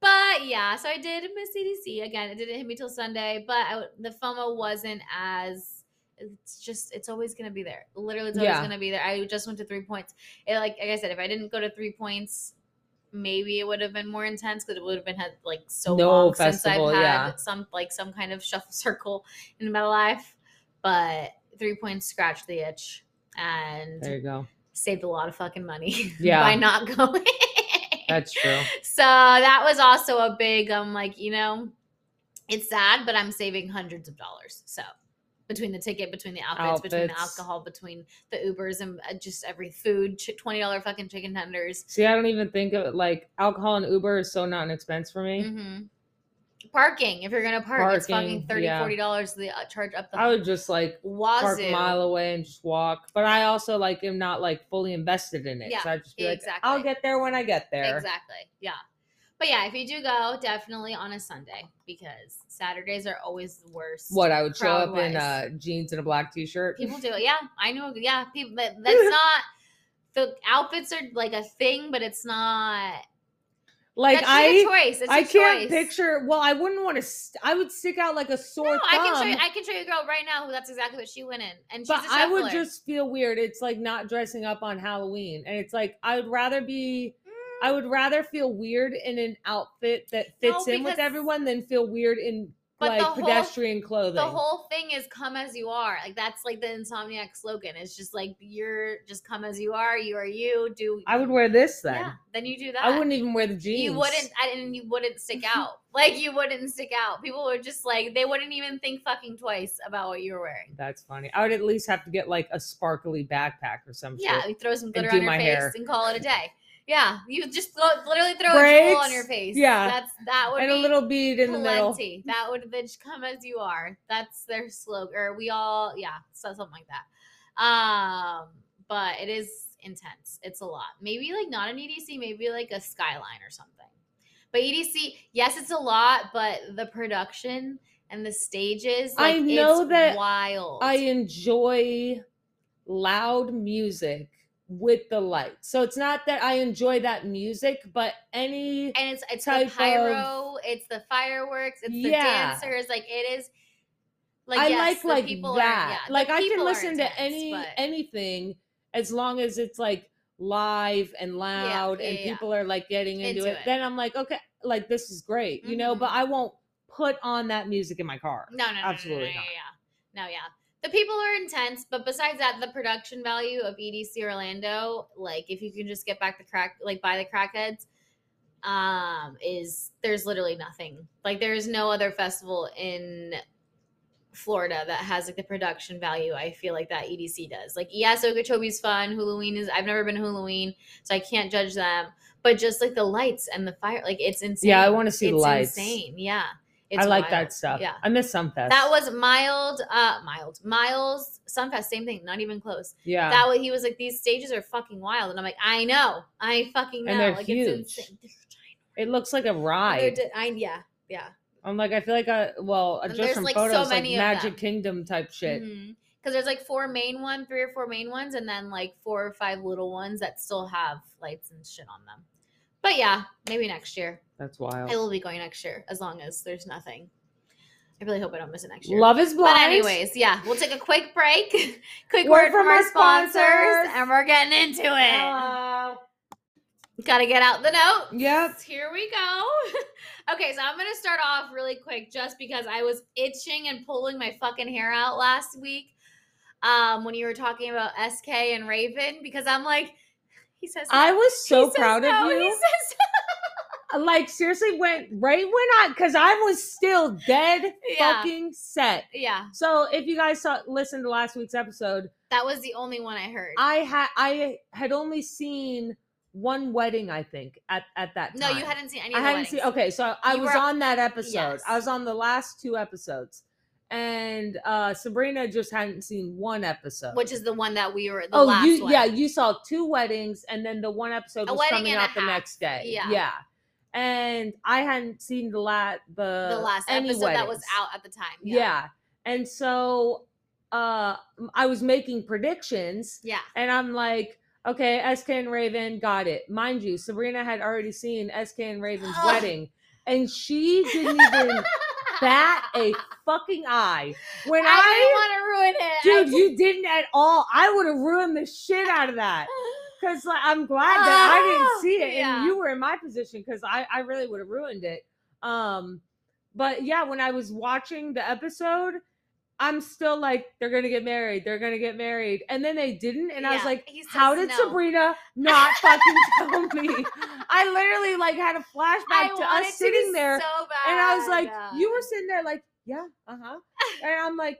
Speaker 1: but yeah, so I did miss EDC again. It didn't hit me till Sunday, but I, the FOMO wasn't as. It's just it's always gonna be there. Literally, it's always
Speaker 2: Yeah.
Speaker 1: gonna be there. I just went to three points. It, like like I said, if I didn't go to three points, maybe it would have been more intense because it would have been had like so
Speaker 2: No
Speaker 1: long since I've had
Speaker 2: yeah.
Speaker 1: some like some kind of shuffle circle in my life. But three points scratched the itch and
Speaker 2: There you go.
Speaker 1: Saved a lot of fucking money
Speaker 2: Yeah.
Speaker 1: by not going.
Speaker 2: That's true.
Speaker 1: so that was also a big um like you know it's sad but i'm saving hundreds of dollars so between the ticket, between the outfits, between the alcohol, between the Ubers and uh, just every food, twenty dollar fucking chicken tenders.
Speaker 2: See, I don't even think of it like alcohol and Uber is so not an expense for me.
Speaker 1: hmm Parking, if you're gonna park, it's fucking
Speaker 2: Parking,
Speaker 1: 30
Speaker 2: yeah.
Speaker 1: 40 dollars. The uh, charge up the
Speaker 2: I would just like park
Speaker 1: wazoo.
Speaker 2: a mile away and just walk. But I also like am not like fully invested in it.
Speaker 1: Yeah,
Speaker 2: so I just be like,
Speaker 1: exactly.
Speaker 2: I'll get there when I get there.
Speaker 1: Exactly. Yeah. But yeah, if you do go, definitely on a Sunday because Saturdays are always the worst.
Speaker 2: What I would show up in
Speaker 1: Crowd-wise.
Speaker 2: uh, jeans and a black t-shirt.
Speaker 1: People do it. Yeah, I know. Yeah, people. But that's not. The outfits are like a thing, but it's not.
Speaker 2: Like I,
Speaker 1: choice. It's
Speaker 2: I can't
Speaker 1: choice.
Speaker 2: picture. Well, I wouldn't want to. St- I would stick out like a sore
Speaker 1: No,
Speaker 2: thumb.
Speaker 1: I can show you. I can show you a girl right now who that's exactly what she went in, and she's
Speaker 2: but I would just feel weird. It's like not dressing up on Halloween, and it's like I would rather be. Mm. I would rather feel weird in an outfit that
Speaker 1: No,
Speaker 2: fits in with everyone than feel weird in
Speaker 1: But
Speaker 2: like
Speaker 1: whole-
Speaker 2: pedestrian clothing.
Speaker 1: the whole thing is come as you are. Like that's like the insomniac slogan. It's just like you're just come as you are. You are you. Do
Speaker 2: I would wear this then.
Speaker 1: Yeah, then you do that.
Speaker 2: I wouldn't even wear the jeans.
Speaker 1: You wouldn't, I- and you wouldn't stick out. Like you wouldn't stick out. People would just like they wouldn't even think fucking twice about what you were wearing.
Speaker 2: That's funny. I would at least have to get like a sparkly backpack or something.
Speaker 1: Yeah, throw some glitter on your
Speaker 2: my
Speaker 1: face
Speaker 2: hair.
Speaker 1: and call it a day. Yeah, you just throw, literally throw a jewel on your face.
Speaker 2: Yeah.
Speaker 1: that's that would
Speaker 2: And a little bead in the middle.
Speaker 1: That would then just come as you are. That's their slogan. Or we all, yeah, so something like that. Um, but it is intense. It's a lot. Maybe like not an EDC, maybe like a skyline or something. But EDC, yes, it's a lot, but the production and the stages,
Speaker 2: I know
Speaker 1: it's
Speaker 2: that
Speaker 1: wild.
Speaker 2: I enjoy loud music with the lights. So it's not that I enjoy that music, but any
Speaker 1: and it's it's the
Speaker 2: of-
Speaker 1: pyro, it's the fireworks, it's the
Speaker 2: Yeah.
Speaker 1: dancers. Like it is. Like
Speaker 2: I
Speaker 1: yes,
Speaker 2: like like
Speaker 1: people
Speaker 2: that.
Speaker 1: Are, yeah,
Speaker 2: like I can listen to any
Speaker 1: but-
Speaker 2: anything as long as it's like live and loud
Speaker 1: yeah,
Speaker 2: and people are like getting into,
Speaker 1: Into
Speaker 2: it,
Speaker 1: it.
Speaker 2: Then I'm like, okay, like this is great, you know, but
Speaker 1: Mhm.
Speaker 2: I won't put on that music in my car.
Speaker 1: No, no, no,
Speaker 2: Absolutely
Speaker 1: no, no,
Speaker 2: not.
Speaker 1: Yeah, no, yeah. The people are intense, but besides that, the production value of EDC Orlando, like if you can just get back the crack, like buy the crackheads, um, is there's literally nothing. Like there's no other festival in Florida that has like the production value. I feel like that EDC does. Like yes, Okeechobee's fun. Hulaween is. I've never been to Hulaween, so I can't judge them. But just like the lights and the fire, like it's insane.
Speaker 2: Yeah, I want to see the
Speaker 1: it's
Speaker 2: lights.
Speaker 1: insane. Yeah,
Speaker 2: I like
Speaker 1: wild.
Speaker 2: that stuff.
Speaker 1: Yeah.
Speaker 2: I miss Sunfest.
Speaker 1: That was mild, uh, mild, Miles Sunfest, same thing, not even close.
Speaker 2: yeah.
Speaker 1: That was he was like, these stages are fucking wild, and I'm like, I know, I fucking know,
Speaker 2: And they're
Speaker 1: like
Speaker 2: huge.
Speaker 1: it's insane.
Speaker 2: it looks like a ride.
Speaker 1: di- I yeah, yeah,
Speaker 2: I'm like, I feel like I well, uh,
Speaker 1: And
Speaker 2: just
Speaker 1: there's,
Speaker 2: from
Speaker 1: like, so
Speaker 2: photos, like
Speaker 1: many of
Speaker 2: Magic. Kingdom type shit.
Speaker 1: Because there's like four main one, three or four main ones, and then like four or five little ones that still have lights and shit on them. But yeah, maybe next year.
Speaker 2: That's wild.
Speaker 1: I will be going next year as long as there's nothing. I really hope I don't miss it next year.
Speaker 2: Love is blind.
Speaker 1: But anyways, yeah, we'll take a quick break. quick
Speaker 2: Word
Speaker 1: word, from,
Speaker 2: from
Speaker 1: our sponsors,
Speaker 2: sponsors.
Speaker 1: and we're getting into it.
Speaker 2: Hello.
Speaker 1: Got to get out the note.
Speaker 2: Yes.
Speaker 1: Here we go. okay, so I'm gonna start off really quick, just because I was itching and pulling my fucking hair out last week. Um, when you were talking about SK and Raven, because I'm like, he says
Speaker 2: I
Speaker 1: no.
Speaker 2: was
Speaker 1: He
Speaker 2: so
Speaker 1: says
Speaker 2: proud
Speaker 1: no,
Speaker 2: of
Speaker 1: He
Speaker 2: you.
Speaker 1: says uh,
Speaker 2: Like seriously, when right when I because I was still dead
Speaker 1: Yeah.
Speaker 2: fucking set.
Speaker 1: yeah,
Speaker 2: So if you guys saw listened to last week's episode,
Speaker 1: that was the only one I heard.
Speaker 2: I had I had only seen one wedding, I think, at at that time no,
Speaker 1: you hadn't seen any.
Speaker 2: I hadn't seen. Okay, so I
Speaker 1: You
Speaker 2: was
Speaker 1: were-
Speaker 2: on that episode.
Speaker 1: Yes.
Speaker 2: I was on the last two episodes, and uh Sabrina just hadn't seen one episode.
Speaker 1: which is the one that we were the
Speaker 2: oh,
Speaker 1: last
Speaker 2: you yeah, you saw two weddings, and then the one episode was coming out the
Speaker 1: half.
Speaker 2: next day.
Speaker 1: Yeah.
Speaker 2: yeah. And I hadn't seen the last the
Speaker 1: the last episode that was out at the time.
Speaker 2: Yeah.
Speaker 1: Yeah.
Speaker 2: and so uh I was making predictions,
Speaker 1: Yeah.
Speaker 2: and I'm like. Okay, SK and Raven got it. Mind you, Sabrina had already seen SK and Raven's
Speaker 1: Ugh.
Speaker 2: wedding, and she didn't even bat a fucking eye. When
Speaker 1: I,
Speaker 2: I,
Speaker 1: didn't want to ruin it.
Speaker 2: dude, you didn't at all. I would have ruined the shit out of that. Cause like, I'm glad that I didn't see it,
Speaker 1: yeah.
Speaker 2: and you were in my position because I I really would have ruined it. Um, but yeah, when I was watching the episode, I'm still like, they're gonna get married, they're gonna get married, and then they didn't, and I was like, how did
Speaker 1: no.
Speaker 2: Sabrina not fucking tell me? I literally like had a flashback to
Speaker 1: wanted
Speaker 2: us sitting there,
Speaker 1: so
Speaker 2: and I was like,
Speaker 1: Yeah.
Speaker 2: you were sitting there like, yeah, uh huh, and I'm like,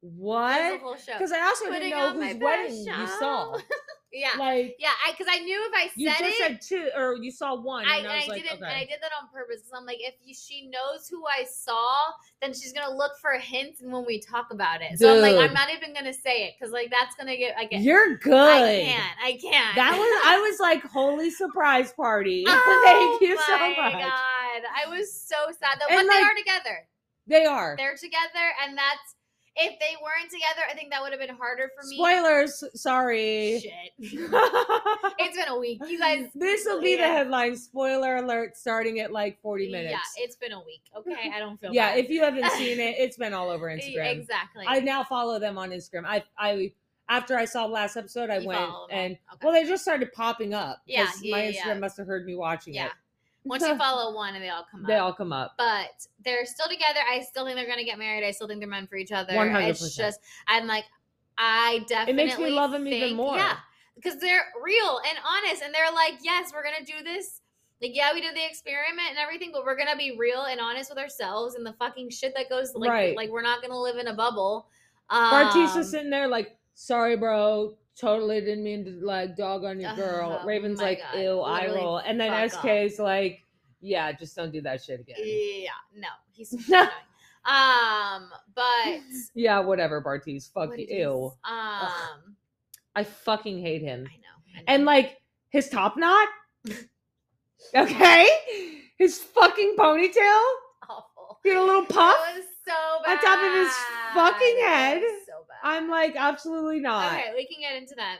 Speaker 2: What? Because I also didn't know whose wedding you saw.
Speaker 1: Yeah.
Speaker 2: Like
Speaker 1: yeah, I because I knew if I said
Speaker 2: you just
Speaker 1: it,
Speaker 2: said two, or you saw one,
Speaker 1: I,
Speaker 2: and I
Speaker 1: I,
Speaker 2: like,
Speaker 1: didn't, and I did that on purpose. Because I'm like, if you, she knows who I saw, then she's gonna look for hints and when we talk about it. So I'm like, I'm not even gonna say it because like that's gonna get. I get.
Speaker 2: You're good.
Speaker 1: I can't. I can't.
Speaker 2: That was I was like holy surprise party.
Speaker 1: Oh
Speaker 2: Thank you so
Speaker 1: my
Speaker 2: much.
Speaker 1: God, I was so sad that
Speaker 2: And,
Speaker 1: but they are together.
Speaker 2: They are.
Speaker 1: They're together, and that's if they weren't together, I think that would have been harder for me.
Speaker 2: Spoilers, sorry.
Speaker 1: Shit. it's been a week. You guys.
Speaker 2: this will be the headline. Spoiler alert starting at like 40 minutes.
Speaker 1: Yeah, it's been a week. Okay, I don't feel.
Speaker 2: Yeah,
Speaker 1: bad.
Speaker 2: if you haven't seen it, it's been all over Instagram.
Speaker 1: Exactly.
Speaker 2: I now follow them on Instagram. I I after I saw the last episode, I
Speaker 1: You
Speaker 2: went and
Speaker 1: Okay.
Speaker 2: well, they just started popping up.
Speaker 1: Yeah, yeah,
Speaker 2: my
Speaker 1: yeah,
Speaker 2: Instagram
Speaker 1: yeah.
Speaker 2: must have heard me watching
Speaker 1: Yeah.
Speaker 2: it.
Speaker 1: Once you follow one, and they all come up.
Speaker 2: they all come up.
Speaker 1: but they're still together. I still think they're gonna get married. I still think they're meant for each other.
Speaker 2: 100%.
Speaker 1: It's just I'm like, I definitely It
Speaker 2: makes me love 'em even
Speaker 1: think-
Speaker 2: more.
Speaker 1: Yeah, because they're real and honest, and they're like, yes, we're gonna do this. Like, yeah, we did the experiment and everything, but we're gonna be real and honest with ourselves and the fucking shit that goes like,
Speaker 2: Right.
Speaker 1: like we're not gonna live in a bubble. Um,
Speaker 2: Bartise's sitting there like, sorry, bro. Totally didn't mean to like dog on your girl.
Speaker 1: Oh
Speaker 2: Raven's like,
Speaker 1: God,
Speaker 2: ew, eye roll. And then
Speaker 1: fuck off.
Speaker 2: Like, yeah, just don't do that shit again.
Speaker 1: Yeah, no, he's annoying. Um, but
Speaker 2: Yeah, whatever, Bartise. Fuck
Speaker 1: what
Speaker 2: you. Ew.
Speaker 1: Um,
Speaker 2: I fucking hate him.
Speaker 1: I know. I know.
Speaker 2: And like his top knot. Okay? His fucking ponytail.
Speaker 1: awful.
Speaker 2: He had a little puff.
Speaker 1: So bad.
Speaker 2: on top of his fucking head. I'm like, absolutely not.
Speaker 1: okay, we can get into that.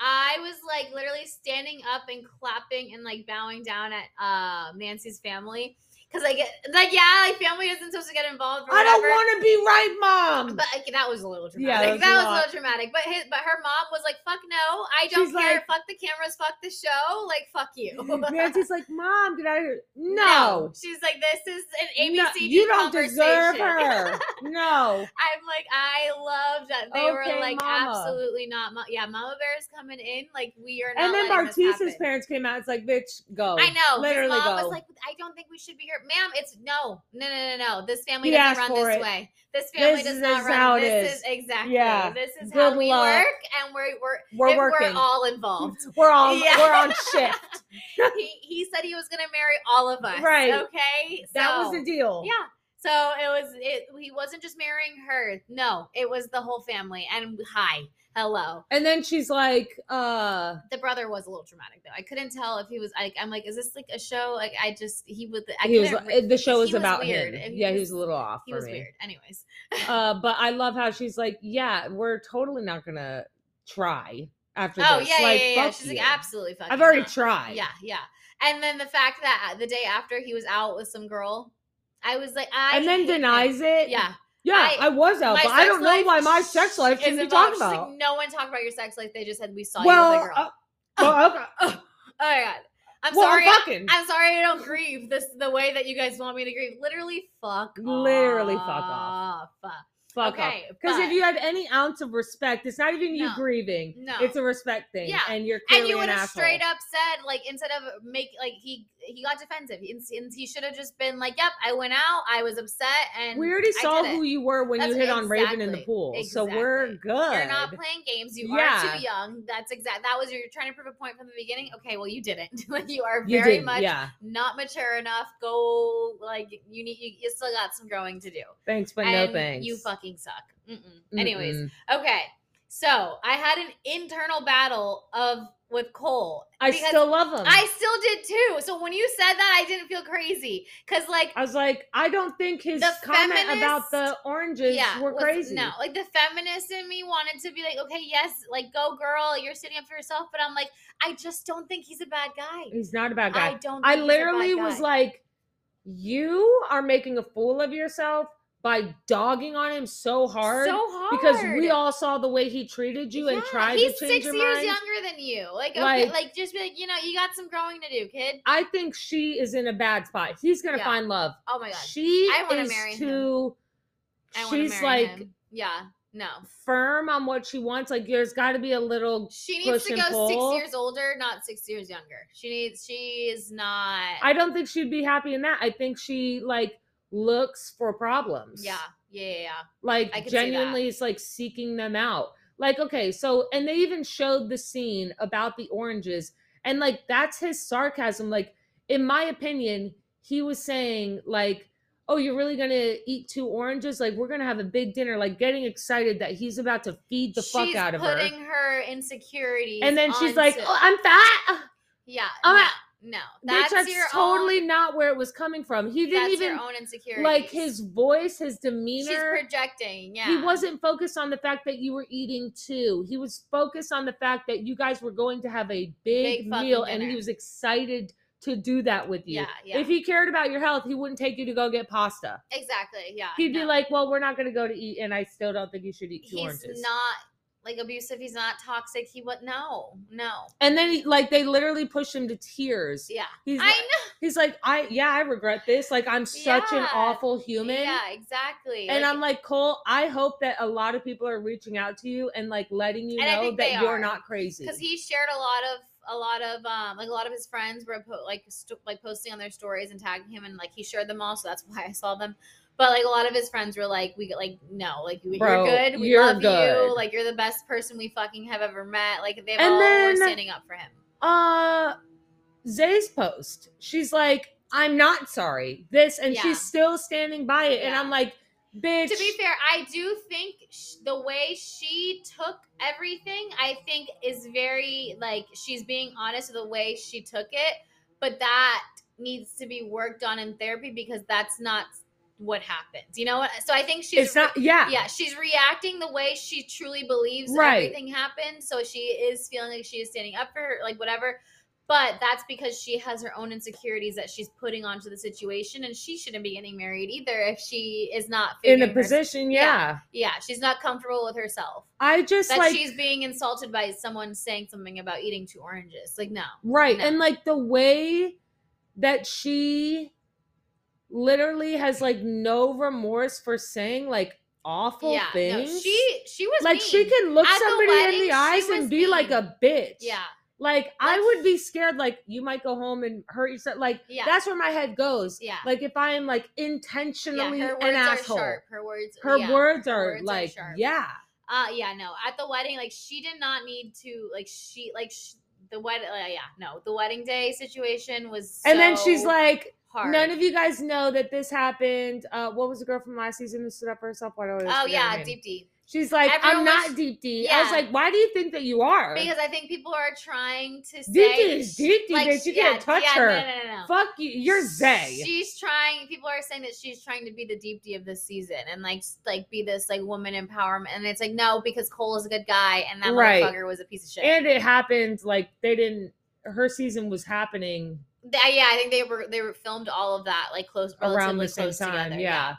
Speaker 1: I was like literally standing up and clapping and like bowing down at uh Nancy's family because like like yeah, like family isn't supposed to get involved.
Speaker 2: I don't want to be right, mom.
Speaker 1: But like, that was a little
Speaker 2: Yeah,
Speaker 1: dramatic.
Speaker 2: that was a
Speaker 1: that was a little dramatic. But his, but her mom was like, "Fuck no, I don't
Speaker 2: She's
Speaker 1: care.
Speaker 2: like-
Speaker 1: fuck the cameras. Fuck the show. Like fuck you."
Speaker 2: Nancy's like, mom, get out of here. No.
Speaker 1: she's like, "This is an
Speaker 2: No,
Speaker 1: ABCD
Speaker 2: you don't deserve her. No.
Speaker 1: I'm like, I love that they were like,
Speaker 2: mama.
Speaker 1: absolutely not. Yeah, Mama Bear is coming in. Like we are not.
Speaker 2: And then
Speaker 1: letting this
Speaker 2: Bartise's
Speaker 1: happen.
Speaker 2: parents came out. It's like, bitch, go.
Speaker 1: I know.
Speaker 2: Literally go.
Speaker 1: was like, I don't think we should be here, ma'am. It's no, no, no, no, no. This family
Speaker 2: He
Speaker 1: doesn't run this
Speaker 2: it.
Speaker 1: way. This family
Speaker 2: This
Speaker 1: does
Speaker 2: is
Speaker 1: not
Speaker 2: how
Speaker 1: run.
Speaker 2: it
Speaker 1: This
Speaker 2: is.
Speaker 1: is exactly.
Speaker 2: Yeah.
Speaker 1: This is
Speaker 2: Good
Speaker 1: how we
Speaker 2: luck.
Speaker 1: work, and we're we're
Speaker 2: We're working.
Speaker 1: We're all involved.
Speaker 2: We're all
Speaker 1: Yeah.
Speaker 2: We're on shift.
Speaker 1: he he said he was gonna marry all of us.
Speaker 2: Right.
Speaker 1: Okay.
Speaker 2: that was the deal.
Speaker 1: Yeah. So it was it he wasn't just marrying her. No, it was the whole family. And hi. Hello.
Speaker 2: And then she's like, uh,
Speaker 1: The brother was a little traumatic though. I couldn't tell if he was like I'm like, is this like a show? Like I just he was I
Speaker 2: he was.
Speaker 1: re-
Speaker 2: The show was
Speaker 1: was
Speaker 2: about
Speaker 1: weird,
Speaker 2: him.
Speaker 1: he
Speaker 2: Yeah, he
Speaker 1: was-
Speaker 2: was a little off.
Speaker 1: he
Speaker 2: for
Speaker 1: was
Speaker 2: me.
Speaker 1: weird. Anyways.
Speaker 2: Uh, but I love how she's like, yeah, we're totally not gonna try after
Speaker 1: Oh
Speaker 2: this.
Speaker 1: yeah,
Speaker 2: like,
Speaker 1: yeah, yeah. She's
Speaker 2: you.
Speaker 1: like absolutely fucking
Speaker 2: I've already
Speaker 1: not.
Speaker 2: tried.
Speaker 1: Yeah, yeah. And then the fact that the day after he was out with some girl, I was like, I
Speaker 2: and then
Speaker 1: hate him.
Speaker 2: denies it.
Speaker 1: Yeah,
Speaker 2: yeah,
Speaker 1: I-
Speaker 2: I, was out, but I don't know why my sex life
Speaker 1: is
Speaker 2: shouldn't be talked
Speaker 1: She's like,
Speaker 2: about.
Speaker 1: no one talked about your sex life. They just said we saw
Speaker 2: well,
Speaker 1: you with a girl.
Speaker 2: uh, well, okay.
Speaker 1: oh my god. I'm
Speaker 2: well,
Speaker 1: sorry.
Speaker 2: fucking.
Speaker 1: I'm sorry I don't grieve this the way that you guys want me to grieve. Literally, fuck.
Speaker 2: Literally fuck off.
Speaker 1: off.
Speaker 2: Fuck
Speaker 1: okay,
Speaker 2: Because if you had any ounce of respect, it's not even you
Speaker 1: No.
Speaker 2: grieving.
Speaker 1: No.
Speaker 2: It's a respect thing.
Speaker 1: Yeah.
Speaker 2: And you're
Speaker 1: and you
Speaker 2: an
Speaker 1: would have
Speaker 2: asshole.
Speaker 1: straight up said like instead of make like he he got defensive and he should have just been like yep i went out i was upset and
Speaker 2: We already
Speaker 1: I
Speaker 2: saw
Speaker 1: did it."
Speaker 2: who you were when you
Speaker 1: That's
Speaker 2: hit on Raven in the
Speaker 1: exactly-
Speaker 2: pool. So we're good.
Speaker 1: You're not playing games. You
Speaker 2: Yeah.
Speaker 1: are too young. That's exact. That was your, you're trying to prove a point from the beginning. Okay, well you didn't. like you are very
Speaker 2: did,
Speaker 1: much
Speaker 2: yeah.
Speaker 1: not mature enough. Go like you need. You, you still got some growing to do.
Speaker 2: Thanks, but
Speaker 1: and
Speaker 2: no thanks.
Speaker 1: You fucking suck. Mm-mm. Anyways,
Speaker 2: Mm-mm.
Speaker 1: okay. So I had an internal battle of with Cole.
Speaker 2: I still love him.
Speaker 1: I still did too. So when you said that, I didn't feel crazy because like
Speaker 2: I was like, I don't think his comment about the oranges
Speaker 1: yeah,
Speaker 2: were
Speaker 1: was-
Speaker 2: crazy.
Speaker 1: No, like the feminist in me wanted to be like, okay, yes, like go girl, you're sitting up for yourself. But I'm like, I just don't think he's a bad guy.
Speaker 2: He's not a bad guy.
Speaker 1: I don't.
Speaker 2: I
Speaker 1: think he's a bad
Speaker 2: literally was like, you are making a fool of yourself by dogging on him so hard.
Speaker 1: so hard
Speaker 2: because we all saw the way he treated you and tried to change your mind.
Speaker 1: He's six years younger than you. Like, okay,
Speaker 2: Like-
Speaker 1: like, just be like, you know, you got some growing to do, kid.
Speaker 2: I think she is in a bad spot. He's gonna
Speaker 1: Yeah.
Speaker 2: find love.
Speaker 1: Oh my god,
Speaker 2: She
Speaker 1: I wanna
Speaker 2: is
Speaker 1: marry him.
Speaker 2: too.
Speaker 1: To
Speaker 2: She's like
Speaker 1: him. Yeah, no,
Speaker 2: firm on what she wants. Like there's got to be a little.
Speaker 1: she needs to go
Speaker 2: pull.
Speaker 1: six years older, not six years younger. She needs. She is not.
Speaker 2: I don't think she'd be happy in that. I think she like looks for problems.
Speaker 1: Yeah, Yeah, yeah, yeah.
Speaker 2: like
Speaker 1: I could see that.
Speaker 2: genuinely is like seeking them out like okay so and they even showed the scene about the oranges and like that's his sarcasm like in my opinion he was saying like oh you're really gonna eat two oranges like we're gonna have a big dinner like getting excited that he's about to feed the fuck out of her
Speaker 1: putting her insecurities.
Speaker 2: and then she's like oh i'm fat
Speaker 1: yeah,
Speaker 2: oh,
Speaker 1: no,
Speaker 2: a-
Speaker 1: no,
Speaker 2: that's,
Speaker 1: that's,
Speaker 2: totally
Speaker 1: own,
Speaker 2: not where it was coming from he didn't even
Speaker 1: your own insecurity.
Speaker 2: like his voice his demeanor.
Speaker 1: She's projecting. Yeah,
Speaker 2: He wasn't focused on the fact that you were eating too. He was focused on the fact that you guys were going to have a big,
Speaker 1: Big
Speaker 2: meal and he was excited to do that with you.
Speaker 1: Yeah, yeah.
Speaker 2: If he cared about your health, he wouldn't take you to go get pasta.
Speaker 1: exactly. Yeah,
Speaker 2: He'd be like, "Well, we're not going to go to eat and I still don't think you should eat two
Speaker 1: he's
Speaker 2: oranges."
Speaker 1: not like abusive. He's not toxic. He would no, no.
Speaker 2: and then like they literally push him to tears.
Speaker 1: Yeah,
Speaker 2: He's
Speaker 1: I
Speaker 2: like,
Speaker 1: know.
Speaker 2: he's like, "I yeah, I regret this. Like I'm such an awful human."
Speaker 1: Yeah, exactly.
Speaker 2: And I'm like, Cole, I hope that a lot of people are reaching out to you and like letting you know that you're
Speaker 1: are.
Speaker 2: not crazy.
Speaker 1: because he shared a lot of a lot of um like a lot of his friends were po- like st- like posting on their stories and tagging him and like he shared them all so that's why I saw them but like a lot of his friends were like we like no like
Speaker 2: Bro,
Speaker 1: you're good we
Speaker 2: you're
Speaker 1: love
Speaker 2: good.
Speaker 1: you like you're the best person we fucking have ever met like they've all
Speaker 2: then-
Speaker 1: were standing up for him
Speaker 2: uh Zay's post. She's like, I'm not sorry. This and
Speaker 1: Yeah.
Speaker 2: she's still standing by it. And I'm like, bitch.
Speaker 1: to be fair I do think sh- the way she took everything I think is very like she's being honest with the way she took it but that needs to be worked on in therapy because that's not what happens you know what so I think she's
Speaker 2: it's not yeah.
Speaker 1: yeah, she's reacting the way she truly believes
Speaker 2: Right.
Speaker 1: everything happened. So she is feeling like she is standing up for her, like whatever. But that's because she has her own insecurities that she's putting onto the situation, and she shouldn't be getting married either if she is not
Speaker 2: In a position,
Speaker 1: Yeah.
Speaker 2: yeah.
Speaker 1: yeah, she's not comfortable with herself.
Speaker 2: I just
Speaker 1: That
Speaker 2: like
Speaker 1: she's being insulted by someone saying something about eating two oranges. Like, no,
Speaker 2: right.
Speaker 1: no.
Speaker 2: And like the way that she literally has like no remorse for saying like awful
Speaker 1: yeah, no,
Speaker 2: things.
Speaker 1: she she was
Speaker 2: like she can look
Speaker 1: At the
Speaker 2: somebody
Speaker 1: wedding,
Speaker 2: in the eyes and be like a bitch.
Speaker 1: yeah,
Speaker 2: Like I
Speaker 1: Let's-
Speaker 2: would be scared. Like you might go home and hurt yourself. Like
Speaker 1: yeah,
Speaker 2: that's where my head goes.
Speaker 1: yeah.
Speaker 2: Like if I am like
Speaker 1: yeah,
Speaker 2: intentionally
Speaker 1: her
Speaker 2: an
Speaker 1: words are
Speaker 2: asshole,
Speaker 1: sharp. Her words,
Speaker 2: her
Speaker 1: yeah.
Speaker 2: words are
Speaker 1: words
Speaker 2: like
Speaker 1: sharp.
Speaker 2: yeah.
Speaker 1: Uh yeah, no. At the wedding, like she did not need to like she like sh- the wedding. Uh, yeah, no. The wedding day situation was.
Speaker 2: and then she's like,
Speaker 1: hard.
Speaker 2: none of you guys know that this happened. Uh, what was the girl from last season who stood up for herself? I always
Speaker 1: Oh yeah,
Speaker 2: name?
Speaker 1: Deepti.
Speaker 2: She's like,
Speaker 1: Everyone
Speaker 2: I'm not
Speaker 1: was-
Speaker 2: Deepti. I was like, why do you think that you are?
Speaker 1: Because I think people are trying to say
Speaker 2: Deepti is Deepti,
Speaker 1: like,
Speaker 2: bitch. You
Speaker 1: yeah,
Speaker 2: can't touch
Speaker 1: yeah,
Speaker 2: her.
Speaker 1: No, no, no, no.
Speaker 2: Fuck you. You're Zay.
Speaker 1: She's trying. People are saying that she's trying to be the Deepti of this season and like like be this like woman empowerment. And it's like no, because Cole is a good guy and that
Speaker 2: Right.
Speaker 1: motherfucker was a piece of shit.
Speaker 2: and it happened like they didn't. Her season was happening
Speaker 1: Yeah, I think they were they were filmed all of that like close
Speaker 2: around the same
Speaker 1: close
Speaker 2: time.
Speaker 1: together.
Speaker 2: yeah.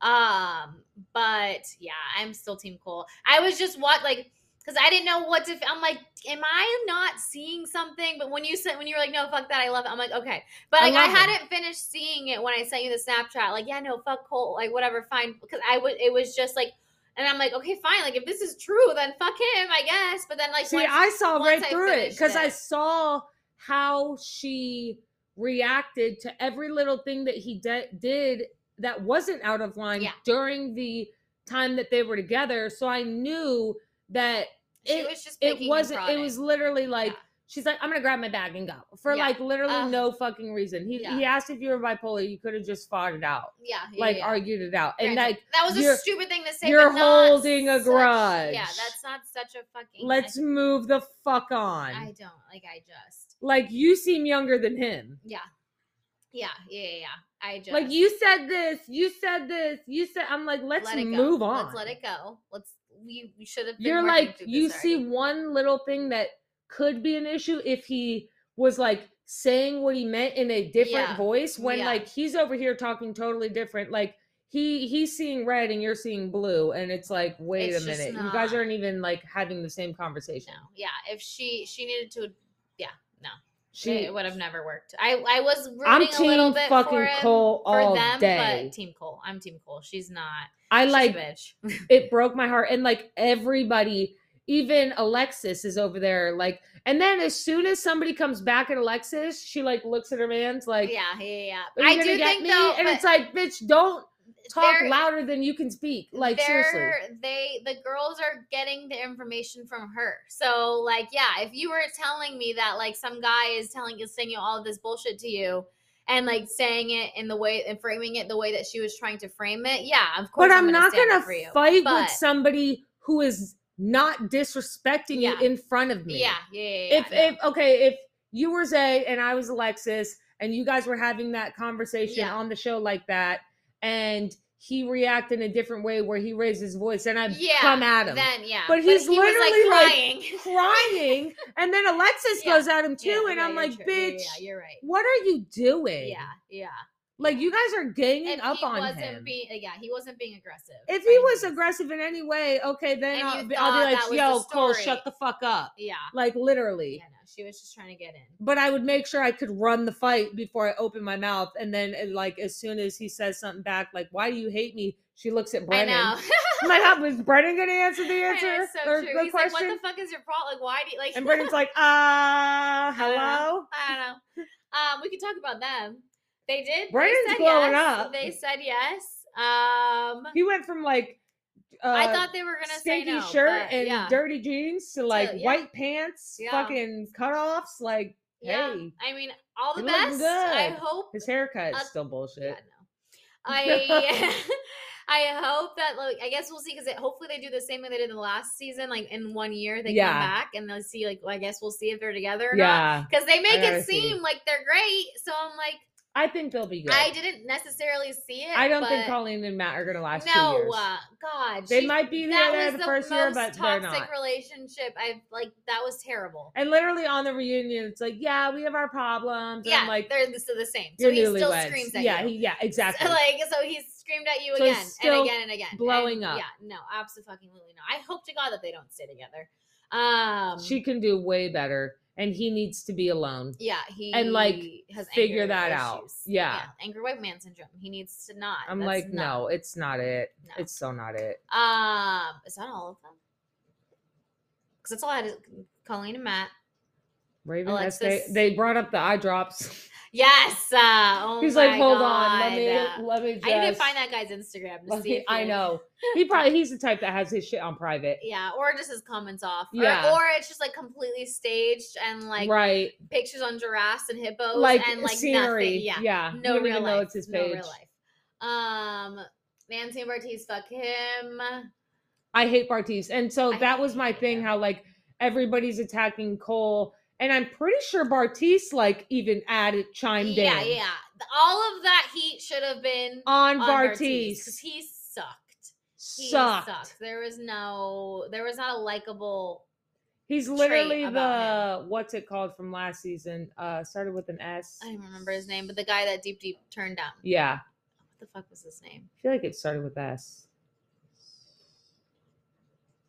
Speaker 1: Um, but yeah, I'm still Team Cole. I was just what like because I didn't know what to. f- I'm like, am I not seeing something? But when you said when you were like, no, fuck that, I love it. I'm like, okay, but
Speaker 2: I
Speaker 1: like I,
Speaker 2: him.
Speaker 1: hadn't finished seeing it when I sent you the Snapchat. Like, yeah, no, fuck Cole, like whatever, fine. Because I would, it was just like. And I'm like, okay, fine. Like, if this is true, then fuck him, I guess. But then, like,
Speaker 2: See,
Speaker 1: once-
Speaker 2: I saw right
Speaker 1: I
Speaker 2: through it because I saw how she reacted to every little thing that he de- did that wasn't out of line
Speaker 1: Yeah.
Speaker 2: during the time that they were together. So I knew that
Speaker 1: she
Speaker 2: it,
Speaker 1: was just
Speaker 2: it wasn't. It was literally like
Speaker 1: Yeah.
Speaker 2: she's like, "I'm gonna grab my bag and go" for
Speaker 1: Yeah.
Speaker 2: like literally
Speaker 1: Ugh.
Speaker 2: no fucking reason. He he asked if you were bipolar. You could have just fought it out,
Speaker 1: yeah,
Speaker 2: like argued it out, and
Speaker 1: Granted,
Speaker 2: like
Speaker 1: that was a stupid thing to say.
Speaker 2: you're holding a
Speaker 1: such-
Speaker 2: grudge.
Speaker 1: Yeah, that's not such a fucking.
Speaker 2: let's move the fuck on.
Speaker 1: I don't like. I just.
Speaker 2: Like you seem younger than him.
Speaker 1: Yeah. Yeah. Yeah. Yeah. yeah. I just
Speaker 2: Like you said this, you said this, you said. I'm like, let's
Speaker 1: let go.
Speaker 2: move on.
Speaker 1: Let's let it go. Let's. We we should have. Been
Speaker 2: You're like, you see
Speaker 1: already.
Speaker 2: one little thing that could be an issue if he was like saying what he meant in a different
Speaker 1: Yeah.
Speaker 2: voice when
Speaker 1: Yeah.
Speaker 2: like he's over here talking totally different. Like he he's seeing red and you're seeing blue, and it's like, wait
Speaker 1: It's
Speaker 2: a minute, you guys aren't even like having the same conversation.
Speaker 1: No. Yeah. If she she needed to.
Speaker 2: She,
Speaker 1: it would have never worked. I I was rooting
Speaker 2: I'm
Speaker 1: a little
Speaker 2: team
Speaker 1: bit
Speaker 2: fucking
Speaker 1: for him,
Speaker 2: Cole
Speaker 1: for
Speaker 2: all
Speaker 1: them,
Speaker 2: day.
Speaker 1: but Team Cole. I'm Team Cole. She's not.
Speaker 2: I
Speaker 1: she's
Speaker 2: like
Speaker 1: bitch.
Speaker 2: it broke my heart and like everybody even alexis is over there like and then as soon as somebody comes back at alexis she like looks at her man's like
Speaker 1: yeah. Yeah. Yeah. I do
Speaker 2: get
Speaker 1: think
Speaker 2: me
Speaker 1: though.
Speaker 2: and it's like bitch don't talk louder than you can speak. Like seriously.
Speaker 1: they're- the girls are getting the information from her. So like, yeah, if you were telling me that like some guy is telling is saying you all of this bullshit to you. And like saying it in the way and framing it the way that she was trying to frame it, yeah, of course.
Speaker 2: But I'm, not
Speaker 1: stand
Speaker 2: gonna
Speaker 1: up for you.
Speaker 2: fight
Speaker 1: But-
Speaker 2: with somebody who is not disrespecting
Speaker 1: Yeah.
Speaker 2: you in front of me.
Speaker 1: Yeah, yeah, yeah. yeah,
Speaker 2: if
Speaker 1: no.
Speaker 2: if okay, if you were Zay and I was Alexis and you guys were having that conversation
Speaker 1: Yeah.
Speaker 2: on the show like that, and he reacted in a different way where he raised his voice, and I
Speaker 1: yeah,
Speaker 2: come at him.
Speaker 1: Then yeah,
Speaker 2: But he's
Speaker 1: he
Speaker 2: literally,
Speaker 1: like
Speaker 2: like,
Speaker 1: crying,
Speaker 2: crying, and then Alexis
Speaker 1: Yeah.
Speaker 2: goes at him too,
Speaker 1: Yeah,
Speaker 2: and I'm like,
Speaker 1: true.
Speaker 2: Bitch,
Speaker 1: yeah, you're right.
Speaker 2: what are you doing?
Speaker 1: Yeah, yeah.
Speaker 2: Like you guys are ganging
Speaker 1: And
Speaker 2: up
Speaker 1: he
Speaker 2: on
Speaker 1: wasn't
Speaker 2: him.
Speaker 1: being, yeah, he wasn't being aggressive.
Speaker 2: if he was aggressive in any way, okay, then I'll be, I'll be like, yo, Cole, shut the fuck up.
Speaker 1: yeah,
Speaker 2: Like literally.
Speaker 1: yeah, no, she was just trying to get in.
Speaker 2: But I would make sure I could run the fight before I open my mouth. And then, uh, like, as soon as he says something back, like, why do you hate me? She looks at Brennon.
Speaker 1: I know.
Speaker 2: I'm like, was Brennon going to answer the answer?
Speaker 1: so
Speaker 2: or the
Speaker 1: He's
Speaker 2: question?
Speaker 1: like, "What the fuck is your problem? Like, why do you like?"
Speaker 2: and Brennon's like, uh,
Speaker 1: I don't know.
Speaker 2: hello?
Speaker 1: I don't know. Um, we could talk about them. They did.
Speaker 2: Brennon's
Speaker 1: they said
Speaker 2: glowing
Speaker 1: yes.
Speaker 2: up.
Speaker 1: They said yes. Um,
Speaker 2: He went from, like, uh,
Speaker 1: I thought they were gonna say
Speaker 2: stinky
Speaker 1: no.
Speaker 2: shirt and
Speaker 1: yeah.
Speaker 2: dirty jeans to, like,
Speaker 1: yeah.
Speaker 2: white pants,
Speaker 1: Yeah.
Speaker 2: fucking cutoffs. Like,
Speaker 1: Yeah.
Speaker 2: hey,
Speaker 1: I mean, all the best. I hope
Speaker 2: his haircut is
Speaker 1: Uh,
Speaker 2: still bullshit.
Speaker 1: Yeah, no. I I hope that like I guess we'll see because hopefully they do the same thing they did in the last season. Like in one year they
Speaker 2: Yeah.
Speaker 1: come back and they'll see like well, I guess we'll see if they're together or not.
Speaker 2: yeah.
Speaker 1: Because they make it
Speaker 2: see.
Speaker 1: seem like they're great. So I'm like,
Speaker 2: I think they'll be good.
Speaker 1: I didn't necessarily see it.
Speaker 2: I don't think Colleen and Matt are gonna last two years.
Speaker 1: uh, God,
Speaker 2: they
Speaker 1: she-
Speaker 2: might be there the,
Speaker 1: the
Speaker 2: first year, but they're
Speaker 1: toxic
Speaker 2: not.
Speaker 1: relationship. I've like that was terrible.
Speaker 2: And literally on the reunion, it's like, yeah, we have our problems. And
Speaker 1: yeah,
Speaker 2: I'm like,
Speaker 1: they're the, so the same. So he still screams at
Speaker 2: yeah,
Speaker 1: you.
Speaker 2: he, yeah, exactly.
Speaker 1: like so he's screamed at you
Speaker 2: So
Speaker 1: again and again and again
Speaker 2: blowing
Speaker 1: And,
Speaker 2: up.
Speaker 1: yeah no absolutely no i hope to god that they don't stay together um
Speaker 2: she can do way better, and he needs to be alone.
Speaker 1: yeah he
Speaker 2: and, like,
Speaker 1: has
Speaker 2: figure that out.
Speaker 1: issues.
Speaker 2: Yeah.
Speaker 1: angry white man syndrome he needs to not
Speaker 2: I'm
Speaker 1: That's
Speaker 2: like,
Speaker 1: not-
Speaker 2: no, it's not it.
Speaker 1: No.
Speaker 2: It's so not it.
Speaker 1: um is that all of them because that's all i had colleen and matt
Speaker 2: Raven, that's they, they brought up the eye drops.
Speaker 1: yes uh oh
Speaker 2: He's like, hold on, let me
Speaker 1: God.
Speaker 2: let me just.
Speaker 1: i need to find that guy's instagram to see
Speaker 2: I know he probably he's the type that has his shit on private.
Speaker 1: yeah or just his comments off Or-
Speaker 2: Yeah.
Speaker 1: or, it's just like completely staged and like
Speaker 2: right,
Speaker 1: pictures on giraffes and hippos
Speaker 2: like,
Speaker 1: and like
Speaker 2: scenery.
Speaker 1: nothing. Yeah.
Speaker 2: yeah.
Speaker 1: No real life.
Speaker 2: know it's his
Speaker 1: No real life. Um Nancy and Bartise, fuck him.
Speaker 2: I hate Bartise. And so
Speaker 1: I
Speaker 2: that was my thing
Speaker 1: him.
Speaker 2: how like everybody's attacking Cole. And I'm pretty sure Bartise like even added chimed
Speaker 1: yeah,
Speaker 2: in
Speaker 1: yeah. The- All of that heat should have been
Speaker 2: on
Speaker 1: on
Speaker 2: Bartise.
Speaker 1: because he sucked. He
Speaker 2: Sucked.
Speaker 1: sucked. There was no there was not a likable
Speaker 2: He's literally the what's it called from last season? Uh started with an S.
Speaker 1: I don't remember his name, but the guy that Deepti turned down.
Speaker 2: Yeah.
Speaker 1: What the fuck was his name?
Speaker 2: I feel like it started with S.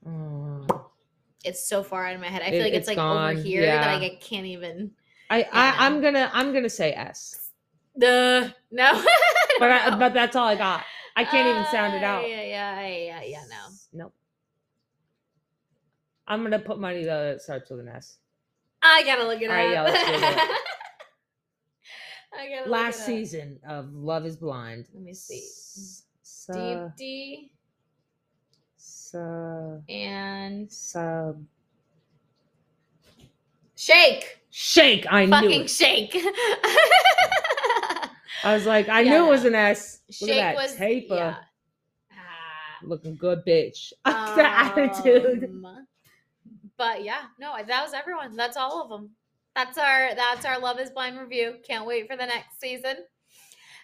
Speaker 2: Mm.
Speaker 1: It's so far out of my head. I feel
Speaker 2: It-
Speaker 1: like it's,
Speaker 2: it's
Speaker 1: like
Speaker 2: gone,
Speaker 1: over here that
Speaker 2: yeah.
Speaker 1: like, I can't even
Speaker 2: I,
Speaker 1: yeah.
Speaker 2: I I'm gonna I'm gonna say S.
Speaker 1: Duh. No.
Speaker 2: But I, but that's all I got. I can't even sound it
Speaker 1: Uh,
Speaker 2: out.
Speaker 1: Yeah, yeah, yeah, yeah, no.
Speaker 2: Nope. I'm gonna put money though that starts with an S.
Speaker 1: I gotta look it
Speaker 2: All right, yeah,
Speaker 1: up.
Speaker 2: it.
Speaker 1: I gotta look
Speaker 2: Last
Speaker 1: it up.
Speaker 2: season of Love is Blind.
Speaker 1: Let me see.
Speaker 2: S-
Speaker 1: Deep D
Speaker 2: su-
Speaker 1: and
Speaker 2: sub
Speaker 1: Shake.
Speaker 2: shake. I knew
Speaker 1: Fucking shake.
Speaker 2: I was like, I
Speaker 1: Yeah,
Speaker 2: knew it was an S. Look
Speaker 1: Shake
Speaker 2: at that
Speaker 1: was
Speaker 2: taper.
Speaker 1: yeah. Ah.
Speaker 2: Looking good, bitch. the attitude.
Speaker 1: Um, But yeah, no, that was everyone. That's all of them. That's our that's our Love Is Blind review. Can't wait for the next season,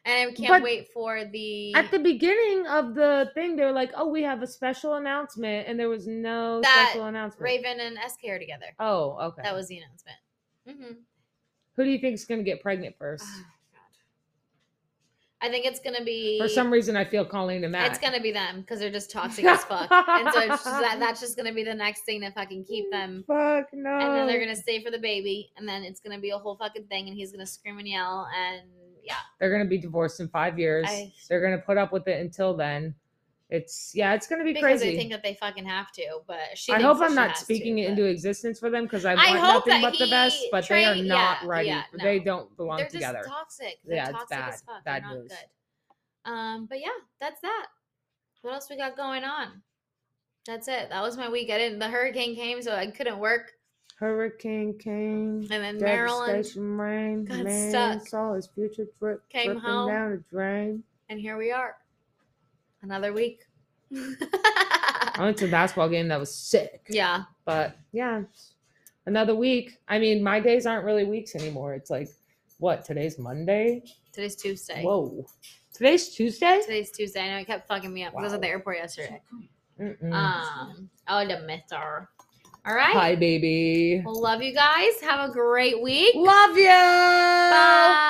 Speaker 1: and I can't
Speaker 2: But
Speaker 1: wait for the
Speaker 2: At the beginning of the thing, they were like, "Oh, we have a special announcement," and there was no
Speaker 1: That
Speaker 2: special announcement.
Speaker 1: Raven and SK are together.
Speaker 2: Oh, okay.
Speaker 1: That was the announcement. hmm
Speaker 2: Who do you think is going to get pregnant first?
Speaker 1: I think it's gonna be
Speaker 2: For some reason, I feel Colleen and Matt.
Speaker 1: It's gonna be them because they're just toxic as fuck, and so just that, that's just gonna be the next thing to fucking keep them.
Speaker 2: Fuck no.
Speaker 1: And then they're gonna stay for the baby, and then it's gonna be a whole fucking thing, and he's gonna scream and yell, and yeah,
Speaker 2: They're gonna be divorced in five years.
Speaker 1: I-
Speaker 2: They're gonna put up with it until then. It's yeah, it's gonna be
Speaker 1: because
Speaker 2: crazy.
Speaker 1: they think that they fucking have to. But she.
Speaker 2: I hope I'm not
Speaker 1: has to,
Speaker 2: speaking it into existence for them because I
Speaker 1: I
Speaker 2: want
Speaker 1: hope
Speaker 2: nothing but the best, but they are not
Speaker 1: yeah,
Speaker 2: ready.
Speaker 1: yeah,
Speaker 2: They don't belong
Speaker 1: They're
Speaker 2: together.
Speaker 1: toxic. They're
Speaker 2: Yeah, it's
Speaker 1: toxic
Speaker 2: bad.
Speaker 1: as fuck.
Speaker 2: Bad
Speaker 1: They're
Speaker 2: news.
Speaker 1: good. Um, but yeah, that's that. What else we got going on? That's it. That was my week. I didn't. The hurricane came, so I couldn't work.
Speaker 2: Hurricane came.
Speaker 1: And then Maryland,
Speaker 2: rain.
Speaker 1: got
Speaker 2: Man
Speaker 1: stuck.
Speaker 2: saw his future drip
Speaker 1: Came home.
Speaker 2: down the drain.
Speaker 1: and here we are. Another week.
Speaker 2: I went to a basketball game that was sick.
Speaker 1: yeah.
Speaker 2: But yeah, another week. I mean, my days aren't really weeks anymore. It's like, what? Today's Monday.
Speaker 1: Today's Tuesday.
Speaker 2: Whoa. Today's Tuesday.
Speaker 1: Today's Tuesday. I know it kept fucking me up. I was at the airport yesterday.
Speaker 2: Mm-mm.
Speaker 1: Um. Oh, the mister. All right.
Speaker 2: Hi, baby.
Speaker 1: Well, love you guys. Have a great week.
Speaker 2: Love you. Bye.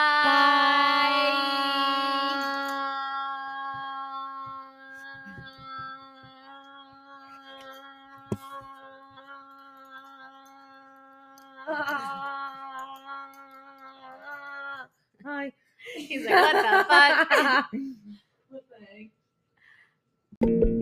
Speaker 2: Hi.
Speaker 1: He's like, what the fuck?
Speaker 2: fuck?